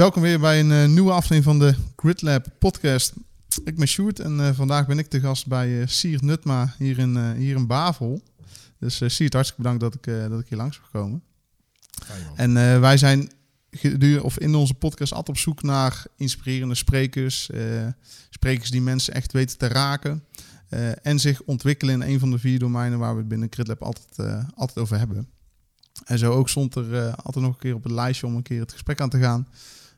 Welkom weer bij een eh, nieuwe aflevering van de GridLab podcast. Ik ben Sjoerd en eh, vandaag ben ik de gast bij eh Siert Nutma hier in, hier in Bavel. Dus eh Siert, hartstikke bedankt dat ik, dat ik hier langs mag komen. En wij zijn of in onze podcast altijd op zoek naar inspirerende sprekers. sprekers die mensen echt weten te raken. Eh, en zich ontwikkelen in een van de vier domeinen waar we het binnen GridLab altijd, eh, altijd over hebben. En zo ook stond er eh, altijd nog een keer op het lijstje om een keer het gesprek aan te gaan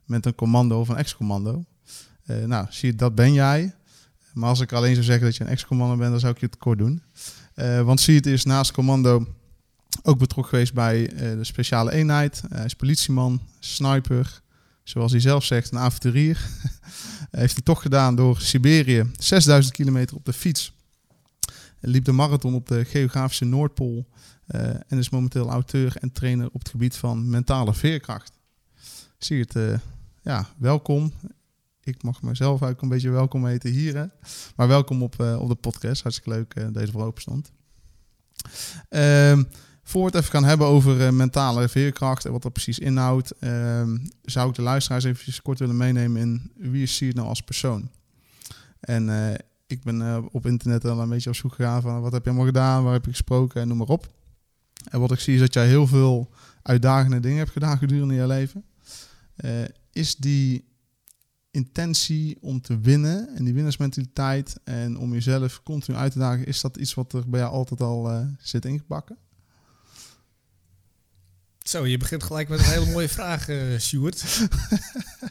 met een commando of een ex-commando. Nou, zie je, dat ben jij. Maar als ik alleen zou zeggen dat je een ex-commando bent, dan zou ik je het kort doen. Want zie het is naast commando ook betrokken geweest bij de speciale eenheid. Hij is politieman, sniper, zoals hij zelf zegt, een avonturier. Heeft hij toch gedaan door Siberië, 6000 kilometer op de fiets. Liep de marathon op de geografische Noordpool. eh, en is momenteel auteur en trainer op het gebied van mentale veerkracht. Zie het, eh, ja, welkom. Ik mag mezelf ook een beetje welkom heten hier. Hè? Maar welkom op, eh, op de podcast. Hartstikke leuk deze voor open stond. Ehm, voor het even gaan hebben over eh, mentale veerkracht en wat dat precies inhoudt, ehm, zou ik de luisteraars even kort willen meenemen in wie is Siert nou als persoon. En eh, ik ben eh, op internet al een beetje op zoek gegaan van wat heb je allemaal gedaan, waar heb je gesproken en noem maar op. En wat ik zie is dat jij heel veel uitdagende dingen hebt gedaan gedurende je leven. Is die intentie om te winnen en die winnersmentaliteit en om jezelf continu uit te dagen, is dat iets wat er bij jou altijd al zit ingebakken? Zo, je begint gelijk met een hele mooie vraag, eh Sjoerd.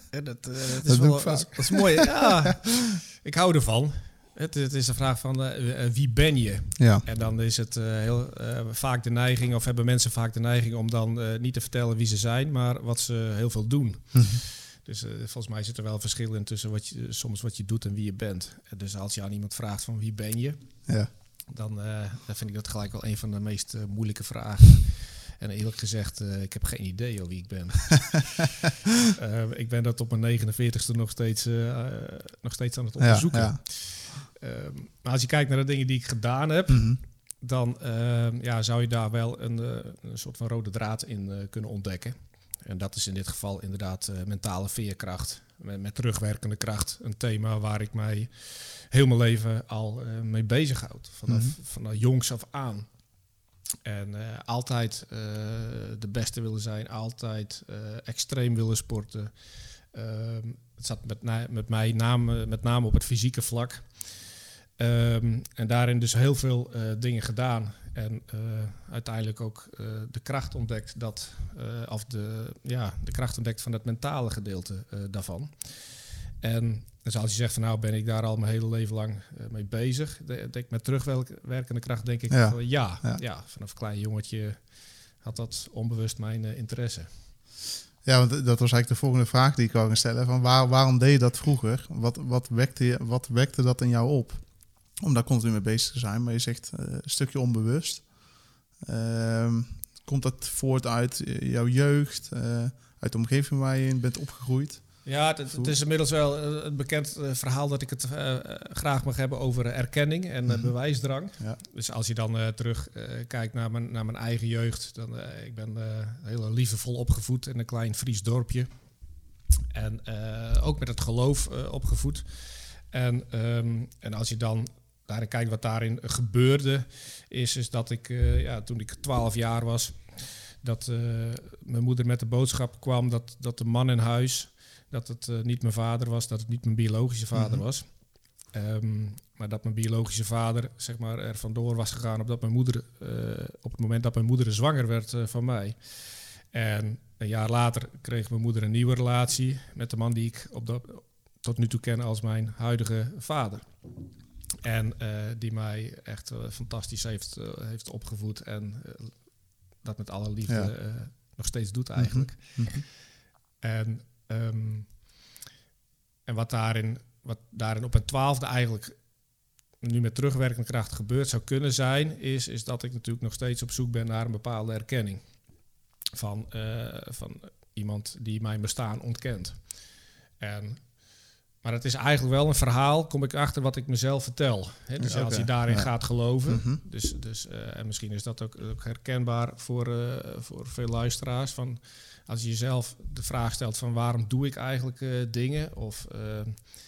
En dat, eh, dat, is Dat wel, ik dat, is- vaak. dat is mooi. Ja, ik hou ervan. Het, het is een vraag van eh, eh, wie ben je? Ja. En dan is het eh, heel eh, vaak de neiging, of hebben mensen vaak de neiging om dan eh, niet te vertellen wie ze zijn, maar wat ze heel veel doen. Dus eh, volgens mij zit er wel een verschil in tussen wat je, soms wat je doet en wie je bent. En dus als je aan iemand vraagt van wie ben je, Ja. dan, eh, dan vind ik dat gelijk wel een van de meest eh, moeilijke vragen. En eerlijk gezegd, eh, ik heb geen idee al wie ik ben. Eh, ik ben dat op mijn 49ste nog steeds, eh, nog steeds aan het onderzoeken. ja. Ehm, maar als je kijkt naar de dingen die ik gedaan heb, Mhm. dan ehm, ja, zou je daar wel een, een soort van rode draad in kunnen ontdekken. En dat is in dit geval inderdaad mentale veerkracht. Met, met terugwerkende kracht. Een thema waar ik mij heel mijn leven al eh, mee bezighoud. Vanaf, Mhm. vanaf jongs af aan. En eh, altijd eh, de beste willen zijn. Altijd eh, extreem willen sporten. Ehm, het zat met, met mij name, met name op het fysieke vlak. Ehm, en daarin dus heel veel dingen gedaan. En uiteindelijk ook de kracht ontdekt dat, of de, ja, de kracht ontdekt van het mentale gedeelte daarvan. En dus als je zegt van nou ben ik daar al mijn hele leven lang eh, mee bezig. De, denk met terugwerkende kracht denk ik Ja. van, ja, Ja. ja. vanaf een klein jongetje had dat onbewust mijn eh, interesse. Ja, want dat was eigenlijk de volgende vraag die ik wou gaan stellen. Van waar, waarom deed je dat vroeger? Wat, wat, wekte je, wat wekte dat in jou op? Om daar continu mee bezig te zijn. Maar je zegt eh, een stukje onbewust. Ehm, komt dat voort uit jouw jeugd? uit de omgeving waar je in bent opgegroeid? Ja, het, het is inmiddels wel eh, een bekend eh, verhaal dat ik het eh, graag mag hebben over erkenning en Mhm. bewijsdrang. Ja. Dus als je dan terug eh, kijkt naar mijn, naar mijn eigen jeugd, dan ik ben heel liefdevol opgevoed in een klein Fries dorpje. En ook met het geloof opgevoed. En, ehm, en als je dan daarin kijkt wat daarin gebeurde, is, is dat ik ja, toen ik 12 jaar was, dat mijn moeder met de boodschap kwam dat, dat de man in huis dat het eh, niet mijn vader was, dat het niet mijn biologische vader Mhm. was. Ehm, maar dat mijn biologische vader zeg maar, er vandoor was gegaan op, dat mijn moeder, eh, op het moment dat mijn moeder zwanger werd eh, van mij. En een jaar later kreeg mijn moeder een nieuwe relatie met de man die ik op dat, tot nu toe ken als mijn huidige vader. En die mij echt fantastisch heeft, heeft opgevoed en dat met alle liefde Ja. nog steeds doet eigenlijk. Mhm. En, ehm, en wat, daarin, wat daarin op een twaalfde eigenlijk nu met terugwerkende kracht gebeurd zou kunnen zijn, is, is dat ik natuurlijk nog steeds op zoek ben naar een bepaalde erkenning van, eh, van iemand die mijn bestaan ontkent. En maar het is eigenlijk wel een verhaal, kom ik achter wat ik mezelf vertel. Dus als je daarin Ja. gaat geloven. Mhm. Dus, dus, eh, en misschien is dat ook, ook herkenbaar voor, eh, voor veel luisteraars. Van als je jezelf de vraag stelt van waarom doe ik eigenlijk eh, dingen? Of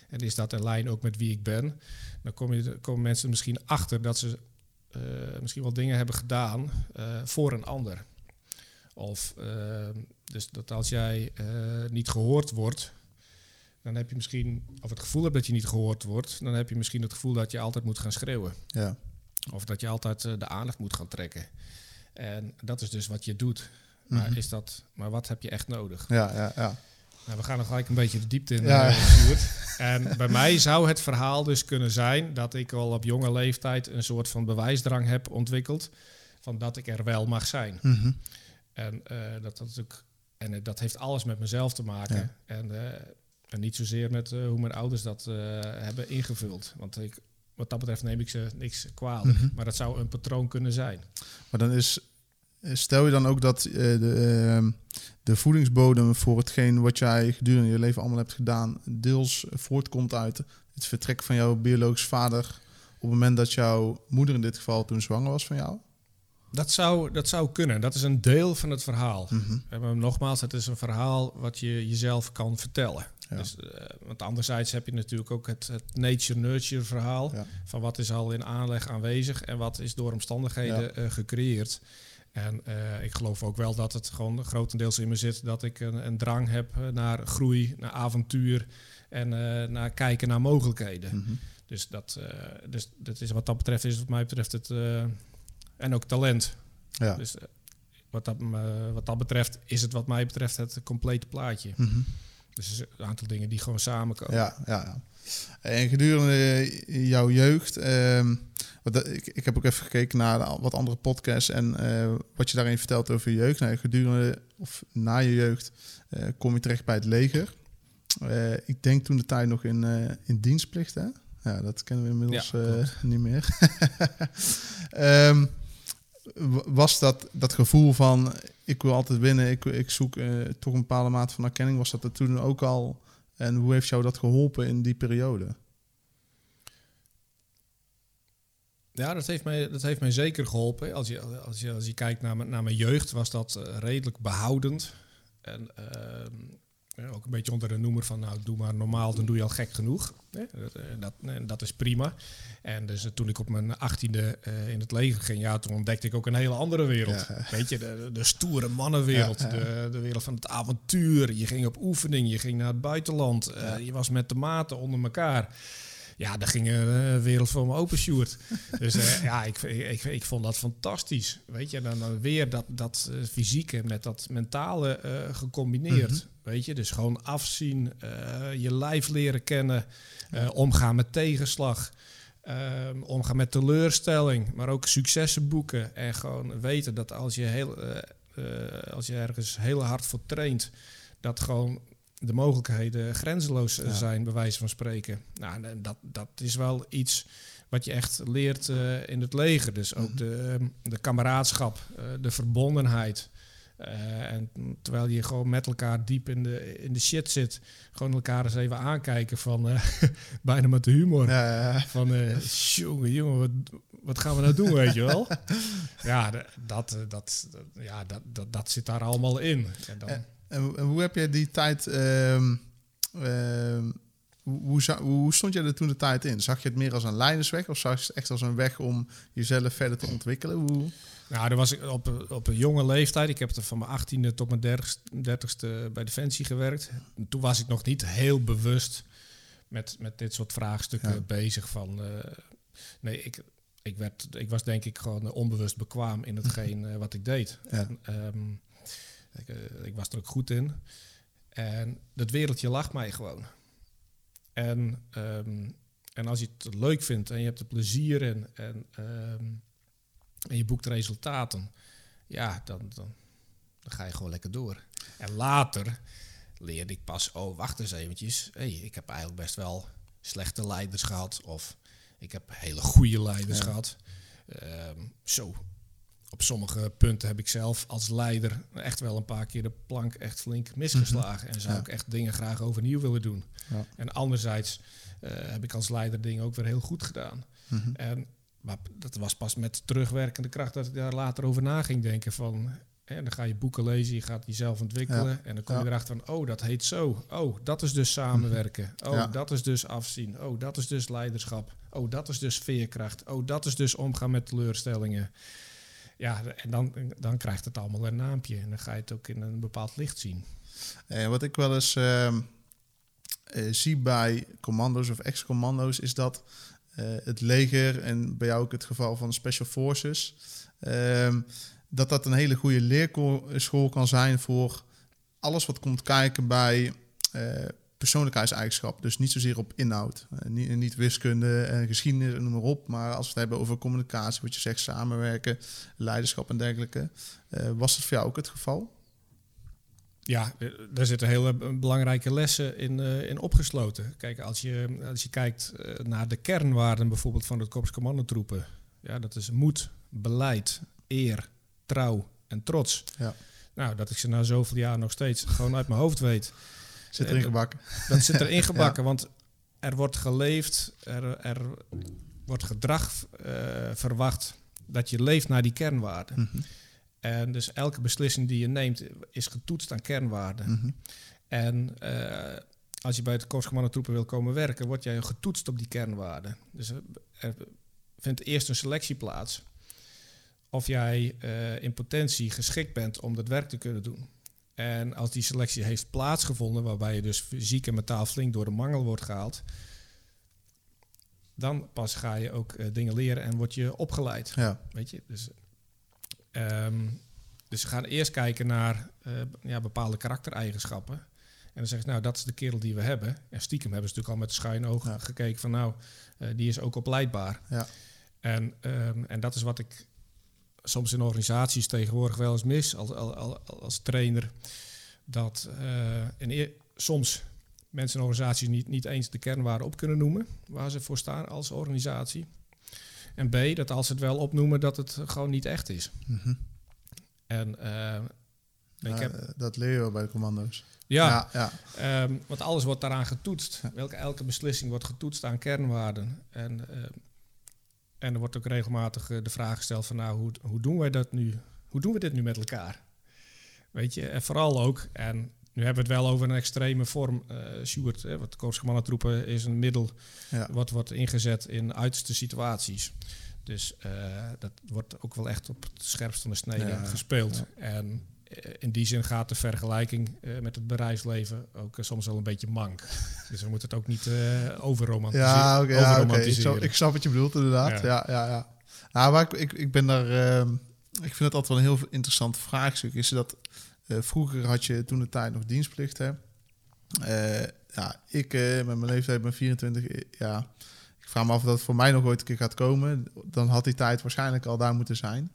en is dat in lijn ook met wie ik ben? Dan kom je, komen mensen misschien achter dat ze misschien wel dingen hebben gedaan voor een ander. Of dus dat als jij niet gehoord wordt, dan heb je misschien, of het gevoel hebt dat je niet gehoord wordt, dan heb je misschien het gevoel dat je altijd moet gaan schreeuwen. Ja. Of dat je altijd eh, de aandacht moet gaan trekken. En dat is dus wat je doet. Maar, Mhm. is dat, maar wat heb je echt nodig? Ja, ja, ja. Nou, we gaan nog gelijk een beetje de diepte in. Ja. eh, en bij mij zou het verhaal dus kunnen zijn dat ik al op jonge leeftijd een soort van bewijsdrang heb ontwikkeld. Van dat ik er wel mag zijn. Mhm. En, eh, dat, dat, ook, en dat heeft alles met mezelf te maken. Ja. En, en niet zozeer met eh, hoe mijn ouders dat eh, hebben ingevuld. Want ik, wat dat betreft neem ik ze niks kwalijk. Mhm. Maar dat zou een patroon kunnen zijn. Maar dan is, stel je dan ook dat eh, de, ehm, de voedingsbodem voor hetgeen wat jij gedurende je leven allemaal hebt gedaan, deels voortkomt uit het vertrek van jouw biologisch vader op het moment dat jouw moeder in dit geval toen zwanger was van jou? Dat zou, dat zou kunnen. Dat is een deel van het verhaal. Mhm. En nogmaals, het is een verhaal wat je jezelf kan vertellen. Ja. Dus, eh, want anderzijds heb je natuurlijk ook het, het nature-nurture verhaal. Ja. Van wat is al in aanleg aanwezig en wat is door omstandigheden eh, gecreëerd. En eh, ik geloof ook wel dat het gewoon grotendeels in me zit dat ik een, een drang heb naar groei, naar avontuur en naar kijken naar mogelijkheden. Mhm. Dus dat, dus dat is wat dat betreft, is wat mij betreft het. en ook talent. Ja. Dus wat dat, wat dat betreft is het wat mij betreft het complete plaatje. Mhm. Dus een aantal dingen die gewoon samenkomen. Ja, ja, ja. En gedurende jouw jeugd, ehm, wat, ik, ik heb ook even gekeken naar wat andere podcasts en eh, wat je daarin vertelt over je jeugd. Nou, gedurende of na je jeugd eh, kom je terecht bij het leger. Eh, ik denk toen de tijd nog in, in dienstplicht, hè? Ja, dat kennen we inmiddels Ja, niet meer. Ehm, was dat, dat gevoel van ik wil altijd winnen, ik, ik zoek eh, toch een bepaalde mate van erkenning, was dat er toen ook al? En hoe heeft jou dat geholpen in die periode? Ja, dat heeft mij, dat heeft mij zeker geholpen. Als je, als je, als je kijkt naar, mijn- naar mijn jeugd, was dat eh, redelijk behoudend. En ehm, ook een beetje onder de noemer van, nou, doe maar normaal, dan doe je al gek genoeg. Dat, eh, dat, en dat is prima. En dus eh, toen ik op mijn achttiende eh, in het leger ging, ja, toen ontdekte ik ook een hele andere wereld. Ja. Weet je, de, de stoere mannenwereld, Ja, ja. De, de wereld van het avontuur. Je ging op oefening, je ging naar het buitenland. eh. Je was met de maten onder elkaar. Ja, daar ging een eh, wereld voor me open, Sjoerd. Dus eh, ja, ik, ik, ik vond dat fantastisch. Weet je, dan, dan weer dat, dat eh, fysieke met dat mentale gecombineerd. Mhm. Weet je, dus gewoon afzien, je lijf leren kennen, omgaan met tegenslag. ehm, omgaan met teleurstelling, maar ook successen boeken. En gewoon weten dat als je, heel, als je ergens heel hard voor traint, dat gewoon de mogelijkheden grenzeloos eh, Ja. zijn, bij wijze van spreken. Nou, en dat, dat is wel iets wat je echt leert eh, in het leger. Dus ook Mhm. de, de kameraadschap, eh, de verbondenheid. Eh, en terwijl je gewoon met elkaar diep in de, in de shit zit, gewoon elkaar eens even aankijken van eh, bijna met de humor. Van, eh jongen, jongen, wat, wat gaan we nou doen, weet je wel? Ja, dat, eh, dat, dat- ja dat, dat, dat zit daar allemaal in. En dan, Eh, En, en hoe heb je die tijd... ehm, ehm, hoe, stond je er toen de tijd in? Zag je het meer als een leidersweg of zag je het echt als een weg om jezelf verder te ontwikkelen? Hoe, Nou, dan was ik op, een- op een jonge leeftijd. Ik heb er van mijn 18e tot mijn 30 dertigste bij Defensie gewerkt. En toen was ik nog niet heel bewust met, met dit soort vraagstukken Ja. bezig. Van, eh, nee, ik, ik, werd, ik was denk ik gewoon onbewust bekwaam in hetgeen eh, wat ik deed. Ja. En, ehm, ik, eh, ik was er ook goed in. En dat wereldje lag mij gewoon. En, ehm, en als je het leuk vindt en je hebt er plezier in en, ehm, en je boekt resultaten, ja, dan, dan, dan ga je gewoon lekker door. En later leerde ik pas, oh, wacht eens eventjes. Hey, ik heb eigenlijk best wel slechte leiders gehad. Of ik heb hele goede leiders Ja. gehad. Ehm, zo, op sommige punten heb ik zelf als leider echt wel een paar keer de plank echt flink misgeslagen. En zou Ja. ik echt dingen graag overnieuw willen doen. Ja. En anderzijds eh, heb ik als leider dingen ook weer heel goed gedaan. Mhm. En maar dat was pas met terugwerkende kracht dat ik daar later over na ging denken van... Dan ga je boeken lezen, je gaat jezelf ontwikkelen. En dan kom je erachter van, oh, dat heet zo. Oh, dat is dus samenwerken. Oh, Ja. dat is dus afzien. Oh, dat is dus leiderschap. Oh, dat is dus veerkracht. Oh, dat is dus omgaan met teleurstellingen. Ja, en dan, dan krijgt het allemaal een naampje. En dan ga je het ook in een bepaald licht zien. Eh, wat ik wel eens ehm, eh, zie bij commando's of ex-commando's is dat eh, het leger en bij jou ook het geval van Special Forces, ehm, dat dat een hele goede leerschool kan zijn voor alles wat komt kijken bij persoonlijkheidseigenschappen. Dus niet zozeer op inhoud, Eh, niet, niet wiskunde en geschiedenis en noem maar op, maar als we het hebben over communicatie, wat je zegt, samenwerken, leiderschap en dergelijke. Eh, was dat voor jou ook het geval? Ja, eh, daar zitten hele belangrijke lessen in, in opgesloten. Kijk, als je, als je kijkt naar de kernwaarden bijvoorbeeld van het Korps Commandotroepen. Ja, dat is moed, beleid, eer, trouw en trots. Ja. Nou, dat ik ze na zoveel jaar nog steeds gewoon uit mijn hoofd weet. Zit Eh, erin gebakken. Dat zit erin gebakken, want er wordt geleefd, er, er wordt gedrag eh, verwacht dat je leeft naar die kernwaarden. Mhm. En dus elke beslissing die je neemt is getoetst aan kernwaarden. Mhm. En eh, als je bij het Korps Commandotroepen wil komen werken, word jij getoetst op die kernwaarden. Dus er, vindt eerst een selectie plaats of jij eh, in potentie geschikt bent om dat werk te kunnen doen. En als die selectie heeft plaatsgevonden, waarbij je dus fysiek en mentaal flink door de mangel wordt gehaald, dan pas ga je ook eh, dingen leren en word je opgeleid. Ja. Weet je, dus, ehm, dus ze gaan eerst kijken naar eh, ja, bepaalde karaktereigenschappen. En dan zeggen ze, nou, dat is de kerel die we hebben. En stiekem hebben ze natuurlijk al met de schuine ogen Ja. gekeken van, nou, eh, die is ook opleidbaar. Ja. En, ehm, en dat is wat ik soms in organisaties tegenwoordig wel eens mis als, als, als, trainer. Dat eh, in eer- soms mensen en organisaties niet, niet eens de kernwaarden op kunnen noemen waar ze voor staan als organisatie. En B, dat als ze het wel opnoemen, dat het gewoon niet echt is. Mhm. En eh, ik heb, eh, Dat leer je wel bij de commando's. ja, ja, ja. Ehm, want alles wordt daaraan getoetst. Welke, elke beslissing wordt getoetst aan kernwaarden. En, en er wordt ook regelmatig eh, de vraag gesteld van nou, hoe, hoe doen wij dat nu? Hoe doen we dit nu met elkaar? Weet je, en vooral ook, en nu hebben we het wel over een extreme vorm, eh Sjoerd, hè, wat Korpscommandtroepen is een middel Ja. wat wordt ingezet in uiterste situaties. Dus eh, dat wordt ook wel echt op het scherpst van de snede Ja, gespeeld. En eh, in die zin gaat de vergelijking eh, met het bedrijfsleven ook eh, soms wel een beetje mank. dus we moeten het ook niet eh overromantiseren. Ja, oké. ja. Ik, snap, ik snap wat je bedoelt, inderdaad. Ja. Ja, ja, ja. Nou, maar ik, ik, ben daar... ehm, ik vind het altijd wel een heel interessant vraagstuk. Is dat... eh, vroeger had je toen de tijd nog dienstplicht, hè? Eh, ja, ik eh, met mijn leeftijd ben 24, eh, ja... Ik vraag me af of dat voor mij nog ooit een keer gaat komen. Dan had die tijd waarschijnlijk al daar moeten zijn.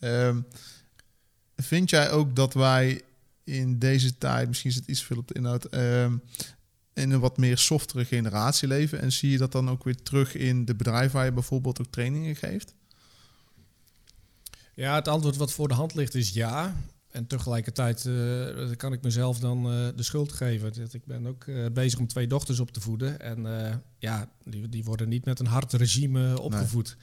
Ehm, vind jij ook dat wij in deze tijd, misschien zit iets veel op de inhoud, ehm, in een wat meer softere generatie leven? En zie je dat dan ook weer terug in de bedrijven waar je bijvoorbeeld ook trainingen geeft? Ja, het antwoord wat voor de hand ligt is ja. En tegelijkertijd eh, kan ik mezelf dan eh, de schuld geven. Dat Ik ben ook eh, bezig om twee dochters op te voeden. En ja, die, die worden niet met een hard regime opgevoed.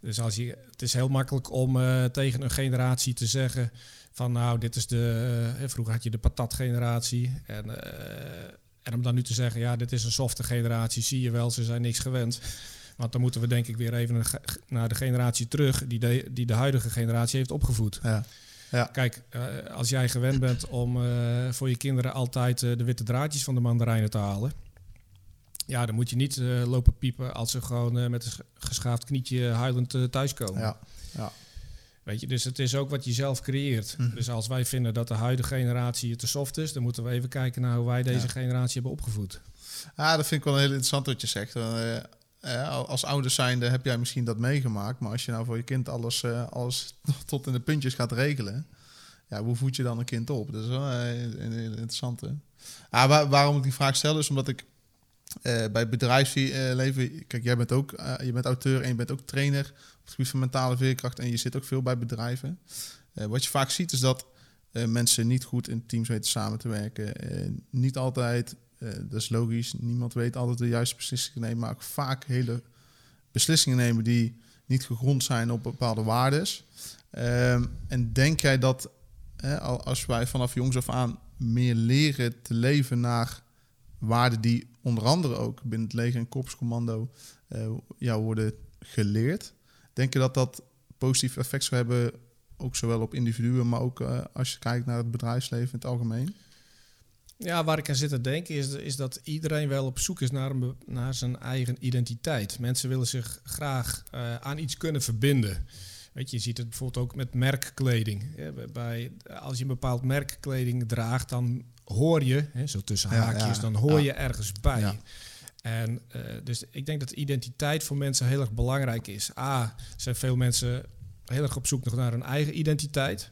Dus als je, het is heel makkelijk om eh, tegen een generatie te zeggen van nou, dit is de... eh, vroeger had je de patatgeneratie. En, en om dan nu te zeggen, ja, dit is een softe generatie. Zie je wel, ze zijn niks gewend. Want dan moeten we denk ik weer even naar de generatie terug... die de, die de huidige generatie heeft opgevoed. Ja, Kijk, eh, als jij gewend bent om voor je kinderen altijd de witte draadjes van de mandarijnen te halen. Ja, dan moet je niet eh, lopen piepen als ze gewoon eh, met een sch- geschaafd knietje huilend eh, thuiskomen. ja, ja. Weet je, dus het is ook wat je zelf creëert. Mhm. Dus als wij vinden dat de huidige generatie te soft is, dan moeten we even kijken naar hoe wij deze Ja. generatie hebben opgevoed. Ah, dat vind ik wel heel interessant wat je zegt. Als ouders zijnde heb jij misschien dat meegemaakt. Maar als je nou voor je kind alles, eh, alles tot in de puntjes gaat regelen. Ja, hoe voed je dan een kind op? Dat is wel een, een hele interessante. Ah, waar- waarom ik die vraag stel is omdat ik Uh, bij bedrijfsleven, kijk, jij bent ook uh, je bent auteur en je bent ook trainer op het gebied van mentale veerkracht en je zit ook veel bij bedrijven. Uh, wat je vaak ziet is dat mensen niet goed in teams weten samen te werken. niet altijd, dat is logisch, niemand weet altijd de juiste beslissingen nemen, maar ook vaak hele beslissingen nemen die niet gegrond zijn op bepaalde waardes. Ehm, en denk jij dat als wij vanaf jongs af aan meer leren te leven naar waarden die onder andere ook binnen het leger en korpscommando uh, jou worden geleerd. Denk je dat dat positief effect zou hebben, ook zowel op individuen, maar ook uh, als je kijkt naar het bedrijfsleven in het algemeen? Ja, waar ik aan zit te denken is, is dat iedereen wel op zoek is naar, een, naar zijn eigen identiteit. Mensen willen zich graag uh, aan iets kunnen verbinden. Weet je, je ziet het bijvoorbeeld ook met merkkleding. Bij, als je een bepaald merkkleding draagt, dan hoor je, hè, zo tussen haakjes, dan hoor je ergens bij. En uh, dus ik denk dat identiteit voor mensen heel erg belangrijk is. A, zijn veel mensen heel erg op zoek nog naar hun eigen identiteit.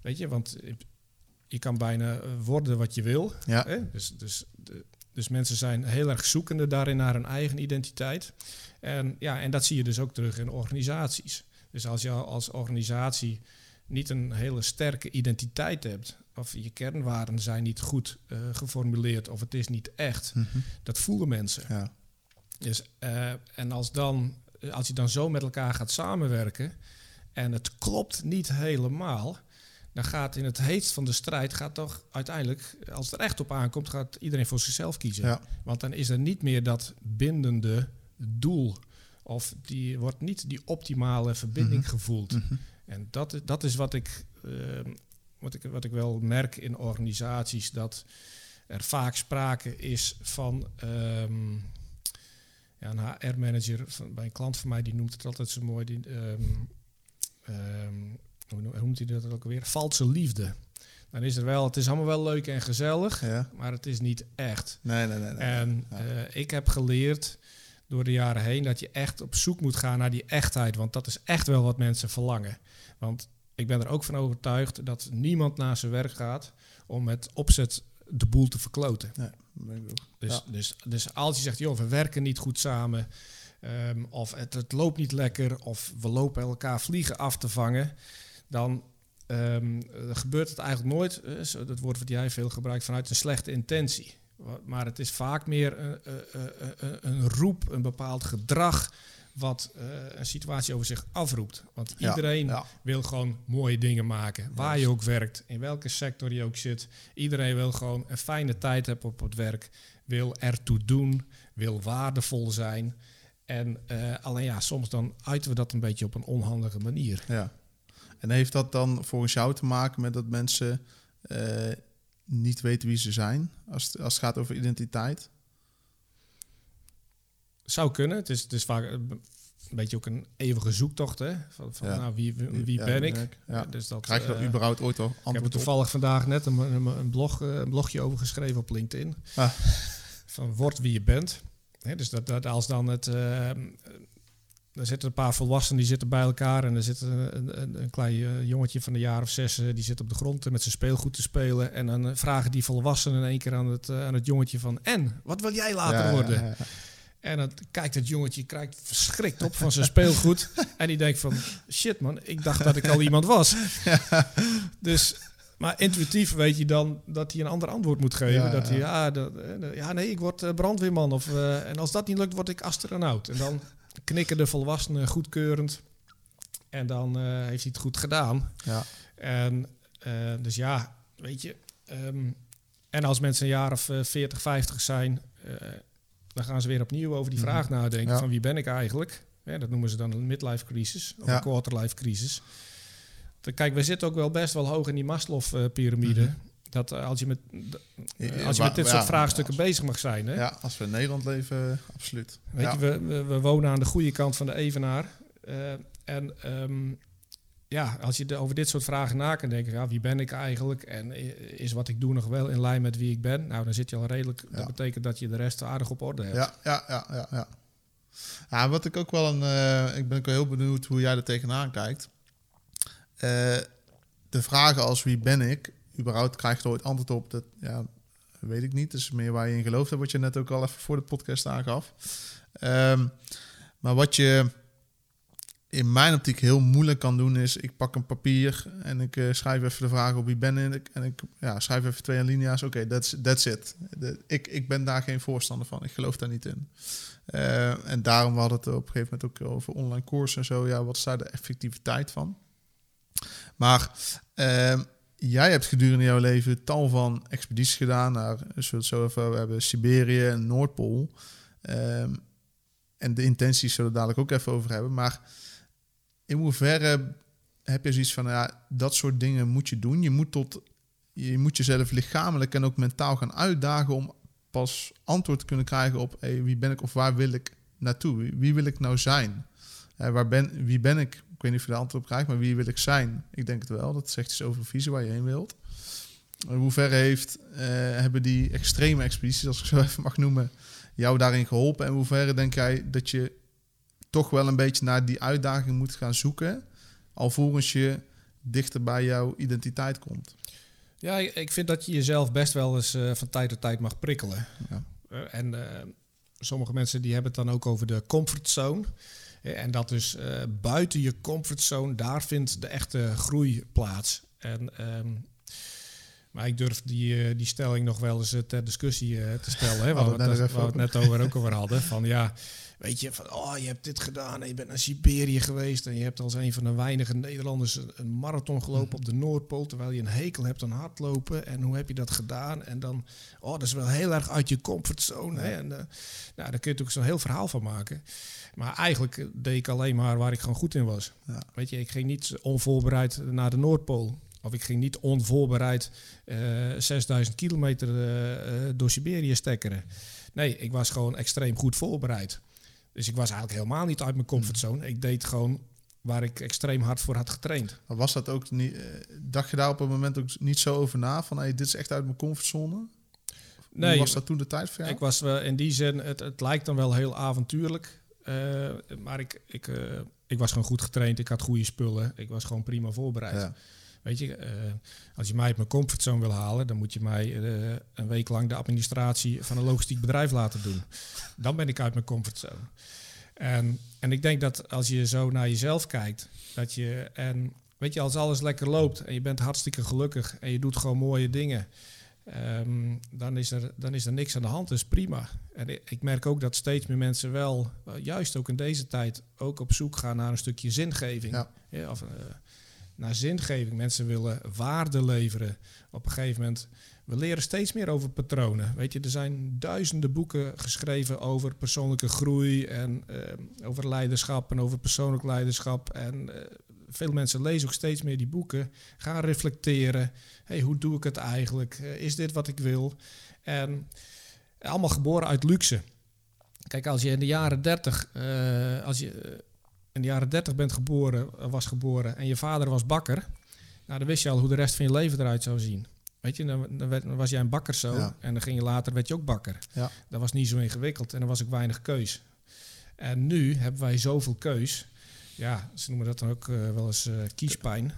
Weet je, want je kan bijna worden wat je wil. Ja. Hè? Dus, dus, de, dus mensen zijn heel erg zoekende daarin naar hun eigen identiteit. En, ja, en dat zie je dus ook terug in organisaties. Dus als je als organisatie niet een hele sterke identiteit hebt, of je kernwaarden zijn niet goed uh, geformuleerd, of het is niet echt, mm dat voelen mensen. Ja. Dus, uh, en als, dan, als je dan zo met elkaar gaat samenwerken en het klopt niet helemaal, dan gaat in het heetst van de strijd, gaat toch uiteindelijk, als het er echt op aankomt, gaat iedereen voor zichzelf kiezen. Ja. Want dan is er niet meer dat bindende doel. Of die wordt niet die optimale verbinding mm gevoeld. Mhm. En dat, dat is wat ik, uh, wat, ik, wat ik wel merk in organisaties, dat er vaak sprake is van um, ja, een HR-manager bij een klant van mij, die noemt het altijd zo mooi, die, um, um, hoe noemt hij dat ook alweer? Valse liefde. Dan is er wel, het is allemaal wel leuk en gezellig, ja. maar het is niet echt. Nee, nee, nee. nee. En ja. uh, ik heb geleerd door de jaren heen dat je echt op zoek moet gaan naar die echtheid, want dat is echt wel wat mensen verlangen. Want ik ben er ook van overtuigd dat niemand naar zijn werk gaat om met opzet de boel te verkloten. Ja, dus, ja. dus, dus als je zegt, joh, we werken niet goed samen, um, of het, het, loopt niet lekker, of we lopen elkaar vliegen af te vangen, dan um, gebeurt het eigenlijk nooit, uh, dat woord wat jij veel gebruikt, vanuit een slechte intentie. Maar het is vaak meer een, een, een roep, een bepaald gedrag wat uh, een situatie over zich afroept. Want iedereen wil gewoon mooie dingen maken. Waar je ook werkt, in welke sector je ook zit. Iedereen wil gewoon een fijne tijd hebben op het werk. Wil ertoe doen, wil waardevol zijn. En uh, alleen ja, soms dan uiten we dat een beetje op een onhandige manier. Ja. En heeft dat dan volgens jou te maken met dat mensen uh, niet weten wie ze zijn als, als het gaat over identiteit? Zou kunnen. Het is, het is vaak een beetje ook een eeuwige zoektocht. Hè? Van, van nou, wie, wie, ben ik? Ja. Dus dat, Krijg je dat uh, überhaupt ooit al Ik heb toevallig vandaag net een, een, blog, eh, een blogje over geschreven op LinkedIn. Ah. Van word wie je bent. dus dat, dat als dan het... Uh, er zitten een paar volwassenen die zitten bij elkaar. En er zit een, een, een klein uh, jongetje van een jaar of zes. Uh, die zit op de grond met zijn speelgoed te spelen. En dan uh, vragen die volwassenen in één keer aan het, aan het jongetje van... En, wat wil jij later ja, worden? Ja, ja, en dan kijkt het jongetje, krijgt verschrikt op van zijn speelgoed. en die denkt van, shit man, ik dacht dat ik al iemand was. Dus, maar intuïtief weet je dan dat hij een ander antwoord moet geven. Ja, dat hij, ja, dat, ja, nee, ik word brandweerman. Of, en als dat niet lukt, word ik astronaut. En dan knikken de volwassenen goedkeurend. En dan uh, heeft hij het goed gedaan. Ja. En uh, dus ja, weet je. Um, en als mensen een jaar of uh, 40, 50 zijn, dan gaan ze weer opnieuw over die -hmm. vraag nadenken: ja. van wie ben ik eigenlijk? Ja, dat noemen ze dan een midlife crisis of ja. een quarterlife crisis. Kijk, we zitten ook wel best wel hoog in die Maslow-pyramide. Mm -hmm. Dat als je met, als je met dit soort vraagstukken bezig mag zijn. Hè? Ja, als we in Nederland leven, absoluut. Weet je, we, we, we, wonen aan de goede kant van de Evenaar. Uh, en um, ja, als je over dit soort vragen na kan denken, ja, wie ben ik eigenlijk? En is wat ik doe nog wel in lijn met wie ik ben? Nou, dan zit je al redelijk. Ja. Dat betekent dat je de rest aardig op orde hebt. Ja, ja, ja, ja. ja. ja wat ik ook wel een. Uh, ik ben ook wel heel benieuwd hoe jij er tegenaan kijkt. Uh, de vragen als wie ben ik, überhaupt krijg je er ooit antwoord op. Dat, ja, weet ik niet. Dus meer waar je in gelooft hebt, wat je net ook al even voor de podcast aangaf. Um, maar wat je in mijn optiek heel moeilijk kan doen, is ik pak een papier en ik uh, schrijf even de vraag op wie ben ik. En ik ja, schrijf even twee alinea's. Oké, okay, that's, that's it. De, ik, ik ben daar geen voorstander van. Ik geloof daar niet in. Uh, en daarom hadden we het op een gegeven moment ook over online courses en zo. Ja, wat is daar de effectiviteit van? Maar uh, jij hebt gedurende jouw leven tal van expedities gedaan naar, het zo even, we hebben Siberië en Noordpool. Ehm, en de intenties zullen we dadelijk ook even over hebben. Maar in hoeverre heb je zoiets van, ja, dat soort dingen moet je doen. Je moet, tot, je moet jezelf lichamelijk en ook mentaal gaan uitdagen om pas antwoord te kunnen krijgen op hey, wie ben ik of waar wil ik naartoe? Wie, wil ik nou zijn? Uh, waar ben, wie ben ik? Ik weet niet of je de antwoord op krijgt, maar wie wil ik zijn? Ik denk het wel. Dat zegt iets over visie waar je heen wilt. In hoeverre heeft, uh, hebben die extreme expedities, als ik zo even mag noemen, jou daarin geholpen? En hoe hoeverre denk jij dat je toch wel een beetje naar die uitdaging moet gaan zoeken, alvorens je dichter bij jouw identiteit komt? Ja, ik vind dat je jezelf best wel eens uh, van tijd tot tijd mag prikkelen. Ja. Uh, en sommige mensen die hebben het dan ook over de comfortzone. En dat dus buiten je comfortzone, daar vindt de echte groei plaats. En um, maar ik durf die, uh, die stelling nog wel eens ter discussie uh, te stellen. Hè, wat, oh, we, het, we het net over ook over hadden. Van ja, weet je, van oh, je hebt dit gedaan en je bent naar Siberië geweest. En je hebt als een van de weinige Nederlanders een marathon gelopen op de Noordpool. Terwijl je een hekel hebt aan hardlopen. En hoe heb je dat gedaan? En dan, oh, dat is wel heel erg uit je comfortzone. Hè? En nou, daar kun je natuurlijk zo'n heel verhaal van maken. Maar eigenlijk deed ik alleen maar waar ik gewoon goed in was. Ja. Weet je, ik ging niet onvoorbereid naar de Noordpool. Of ik ging niet onvoorbereid uh, eh, 6000 kilometer uh, door Siberië stekkeren. Nee, ik was gewoon extreem goed voorbereid. Dus ik was eigenlijk helemaal niet uit mijn comfortzone. Ik deed gewoon waar ik extreem hard voor had getraind. Maar was dat ook niet... dacht je daar op een moment ook niet zo over na? Van, hey, dit is echt uit mijn comfortzone? Nee. Hoe was dat toen de tijd voor jou? Ik was in die zin... Het, het lijkt dan wel heel avontuurlijk. Maar ik, ik, ik was gewoon goed getraind. Ik had goede spullen. Ik was gewoon prima voorbereid. Ja. Weet je, uh, als je mij uit mijn comfortzone wil halen, dan moet je mij een week lang de administratie van een logistiek bedrijf laten doen. Dan ben ik uit mijn comfortzone. En, en ik denk dat als je zo naar jezelf kijkt, dat je, en weet je, als alles lekker loopt en je bent hartstikke gelukkig en je doet gewoon mooie dingen, um, dan, is er, dan is er niks aan de hand. Dus prima. En ik merk ook dat steeds meer mensen wel, juist ook in deze tijd, ook op zoek gaan naar een stukje zingeving. Ja. ja of, uh, naar zingeving. Mensen willen waarde leveren. Op een gegeven moment, we leren steeds meer over patronen. Weet je, er zijn duizenden boeken geschreven over persoonlijke groei en uh, over leiderschap en over persoonlijk leiderschap. En uh, veel mensen lezen ook steeds meer die boeken, gaan reflecteren. Hey, hoe doe ik het eigenlijk? Uh, is dit wat ik wil? En allemaal geboren uit luxe. Kijk, als je in de jaren 30, als je in de jaren 30 bent geboren, eh, was geboren en je vader was bakker, nou, dan wist je al hoe de rest van je leven eruit zou zien. Weet je, dan, dan, was jij een bakker zo en dan ging je later, werd je ook bakker. Ja. Dat was niet zo ingewikkeld en er was ook weinig keus. En nu hebben wij zoveel keus. Ja, ze noemen dat dan ook uh, wel eens uh, kiespijn.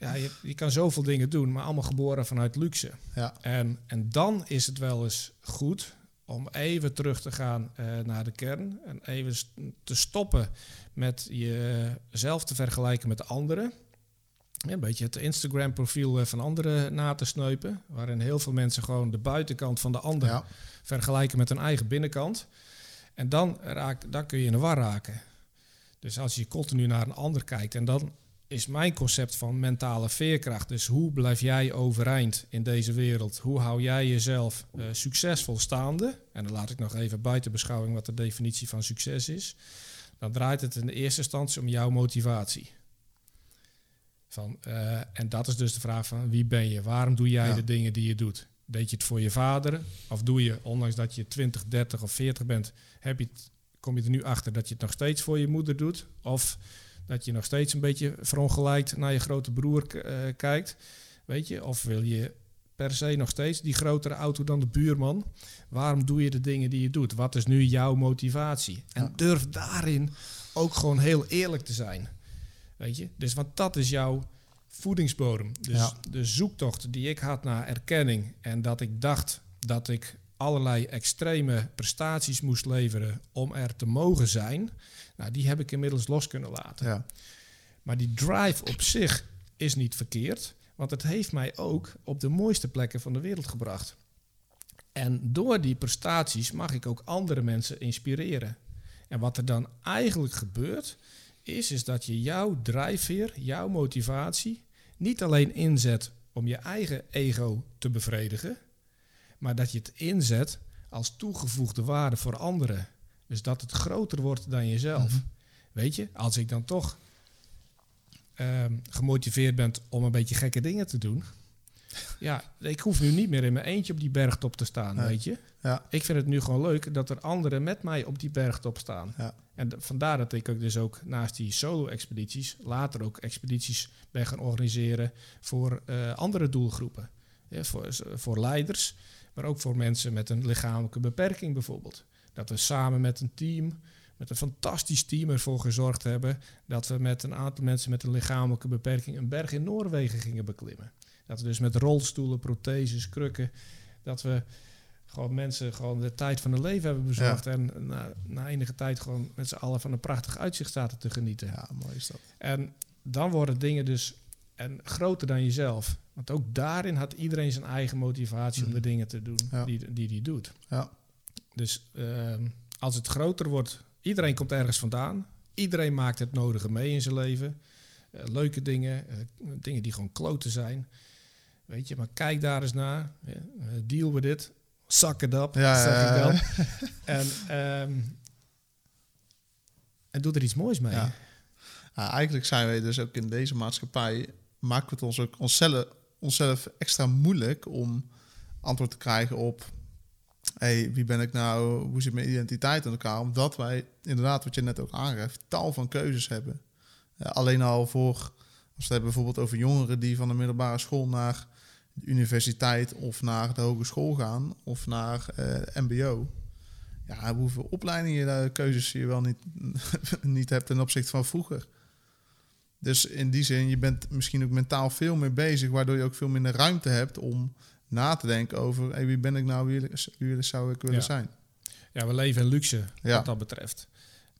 Ja, je, je, kan zoveel dingen doen, maar allemaal geboren vanuit luxe. Ja. En, en dan is het wel eens goed om even terug te gaan uh, naar de kern en even te stoppen met jezelf te vergelijken met anderen. Een beetje het Instagram-profiel eh, van anderen na te sneupen, waarin heel veel mensen gewoon de buitenkant van de ander vergelijken met hun eigen binnenkant. En dan, raak, dan kun je in de war raken. Dus als je continu naar een ander kijkt en dan is mijn concept van mentale veerkracht. Dus hoe blijf jij overeind in deze wereld? Hoe hou jij jezelf uh, succesvol staande? En dan laat ik nog even buiten beschouwing wat de definitie van succes is. Dan draait het in de eerste instantie om jouw motivatie. Van, uh, en dat is dus de vraag van wie ben je? Waarom doe jij de dingen die je doet? Deed je het voor je vader? Of doe je, ondanks dat je 20, 30 of 40 bent, heb je het, kom je er nu achter dat je het nog steeds voor je moeder doet? Of dat je nog steeds een beetje verongelijkt naar je grote broer uh, kijkt. Weet je, of wil je per se nog steeds die grotere auto dan de buurman? Waarom doe je de dingen die je doet? Wat is nu jouw motivatie? En durf daarin ook gewoon heel eerlijk te zijn. Weet je? Dus want dat is jouw voedingsbodem. Dus Ja. de zoektocht die ik had naar erkenning en dat ik dacht dat ik allerlei extreme prestaties moest leveren om er te mogen zijn, nou, die heb ik inmiddels los kunnen laten. Ja. Maar die drive op zich is niet verkeerd, want het heeft mij ook op de mooiste plekken van de wereld gebracht. En door die prestaties mag ik ook andere mensen inspireren. En wat er dan eigenlijk gebeurt, is, is dat je jouw drijfveer, jouw motivatie, niet alleen inzet om je eigen ego te bevredigen, maar dat je het inzet als toegevoegde waarde voor anderen. Dus dat het groter wordt dan jezelf. Mhm. Weet je, als ik dan toch ehm, gemotiveerd ben om een beetje gekke dingen te doen. Ja, ik hoef nu niet meer in mijn eentje op die bergtop te staan, Nee. weet je. Ja. Ik vind het nu gewoon leuk dat er anderen met mij op die bergtop staan. Ja. En vandaar dat ik ook dus ook naast die solo-expedities later ook expedities ben gaan organiseren voor eh, andere doelgroepen. Ja, voor, voor leiders, maar ook voor mensen met een lichamelijke beperking bijvoorbeeld. Dat we samen met een team, met een fantastisch team ervoor gezorgd hebben dat we met een aantal mensen met een lichamelijke beperking een berg in Noorwegen gingen beklimmen. Dat we dus met rolstoelen, protheses, krukken, dat we gewoon mensen gewoon de tijd van hun leven hebben bezorgd. En na, na enige tijd gewoon met z'n allen van een prachtig uitzicht zaten te genieten. ja, mooi is dat. En dan worden dingen dus en groter dan jezelf. Want ook daarin had iedereen zijn eigen motivatie om de dingen te doen Ja. die, die die doet. Ja. Dus ehm, als het groter wordt, iedereen komt ergens vandaan. Iedereen maakt het nodige mee in zijn leven. Eh, leuke dingen, eh, dingen die gewoon kloten zijn. Weet je, maar kijk daar eens naar. Eh, deal with it. Suck it up, Ja, zeg ja, ik dan. En, ehm, en doe er iets moois mee. Ja. Ja, eigenlijk zijn wij dus ook in deze maatschappij, maken we het ons ook onszelf, onszelf extra moeilijk om antwoord te krijgen op, hey, wie ben ik nou, hoe zit mijn identiteit in elkaar? Omdat wij inderdaad, wat je net ook aangeeft, tal van keuzes hebben. Alleen al voor, als we het hebben bijvoorbeeld over jongeren die van de middelbare school naar de universiteit of naar de hogeschool gaan of naar eh, mbo. Ja, hoeveel opleidingen, je, keuzes je wel niet, niet hebt ten opzichte van vroeger. Dus in die zin, je bent misschien ook mentaal veel meer bezig, waardoor je ook veel minder ruimte hebt om na te denken over hey, wie ben ik nou, wie, wie zou ik willen Ja. zijn. Ja, we leven in luxe Ja. wat dat betreft.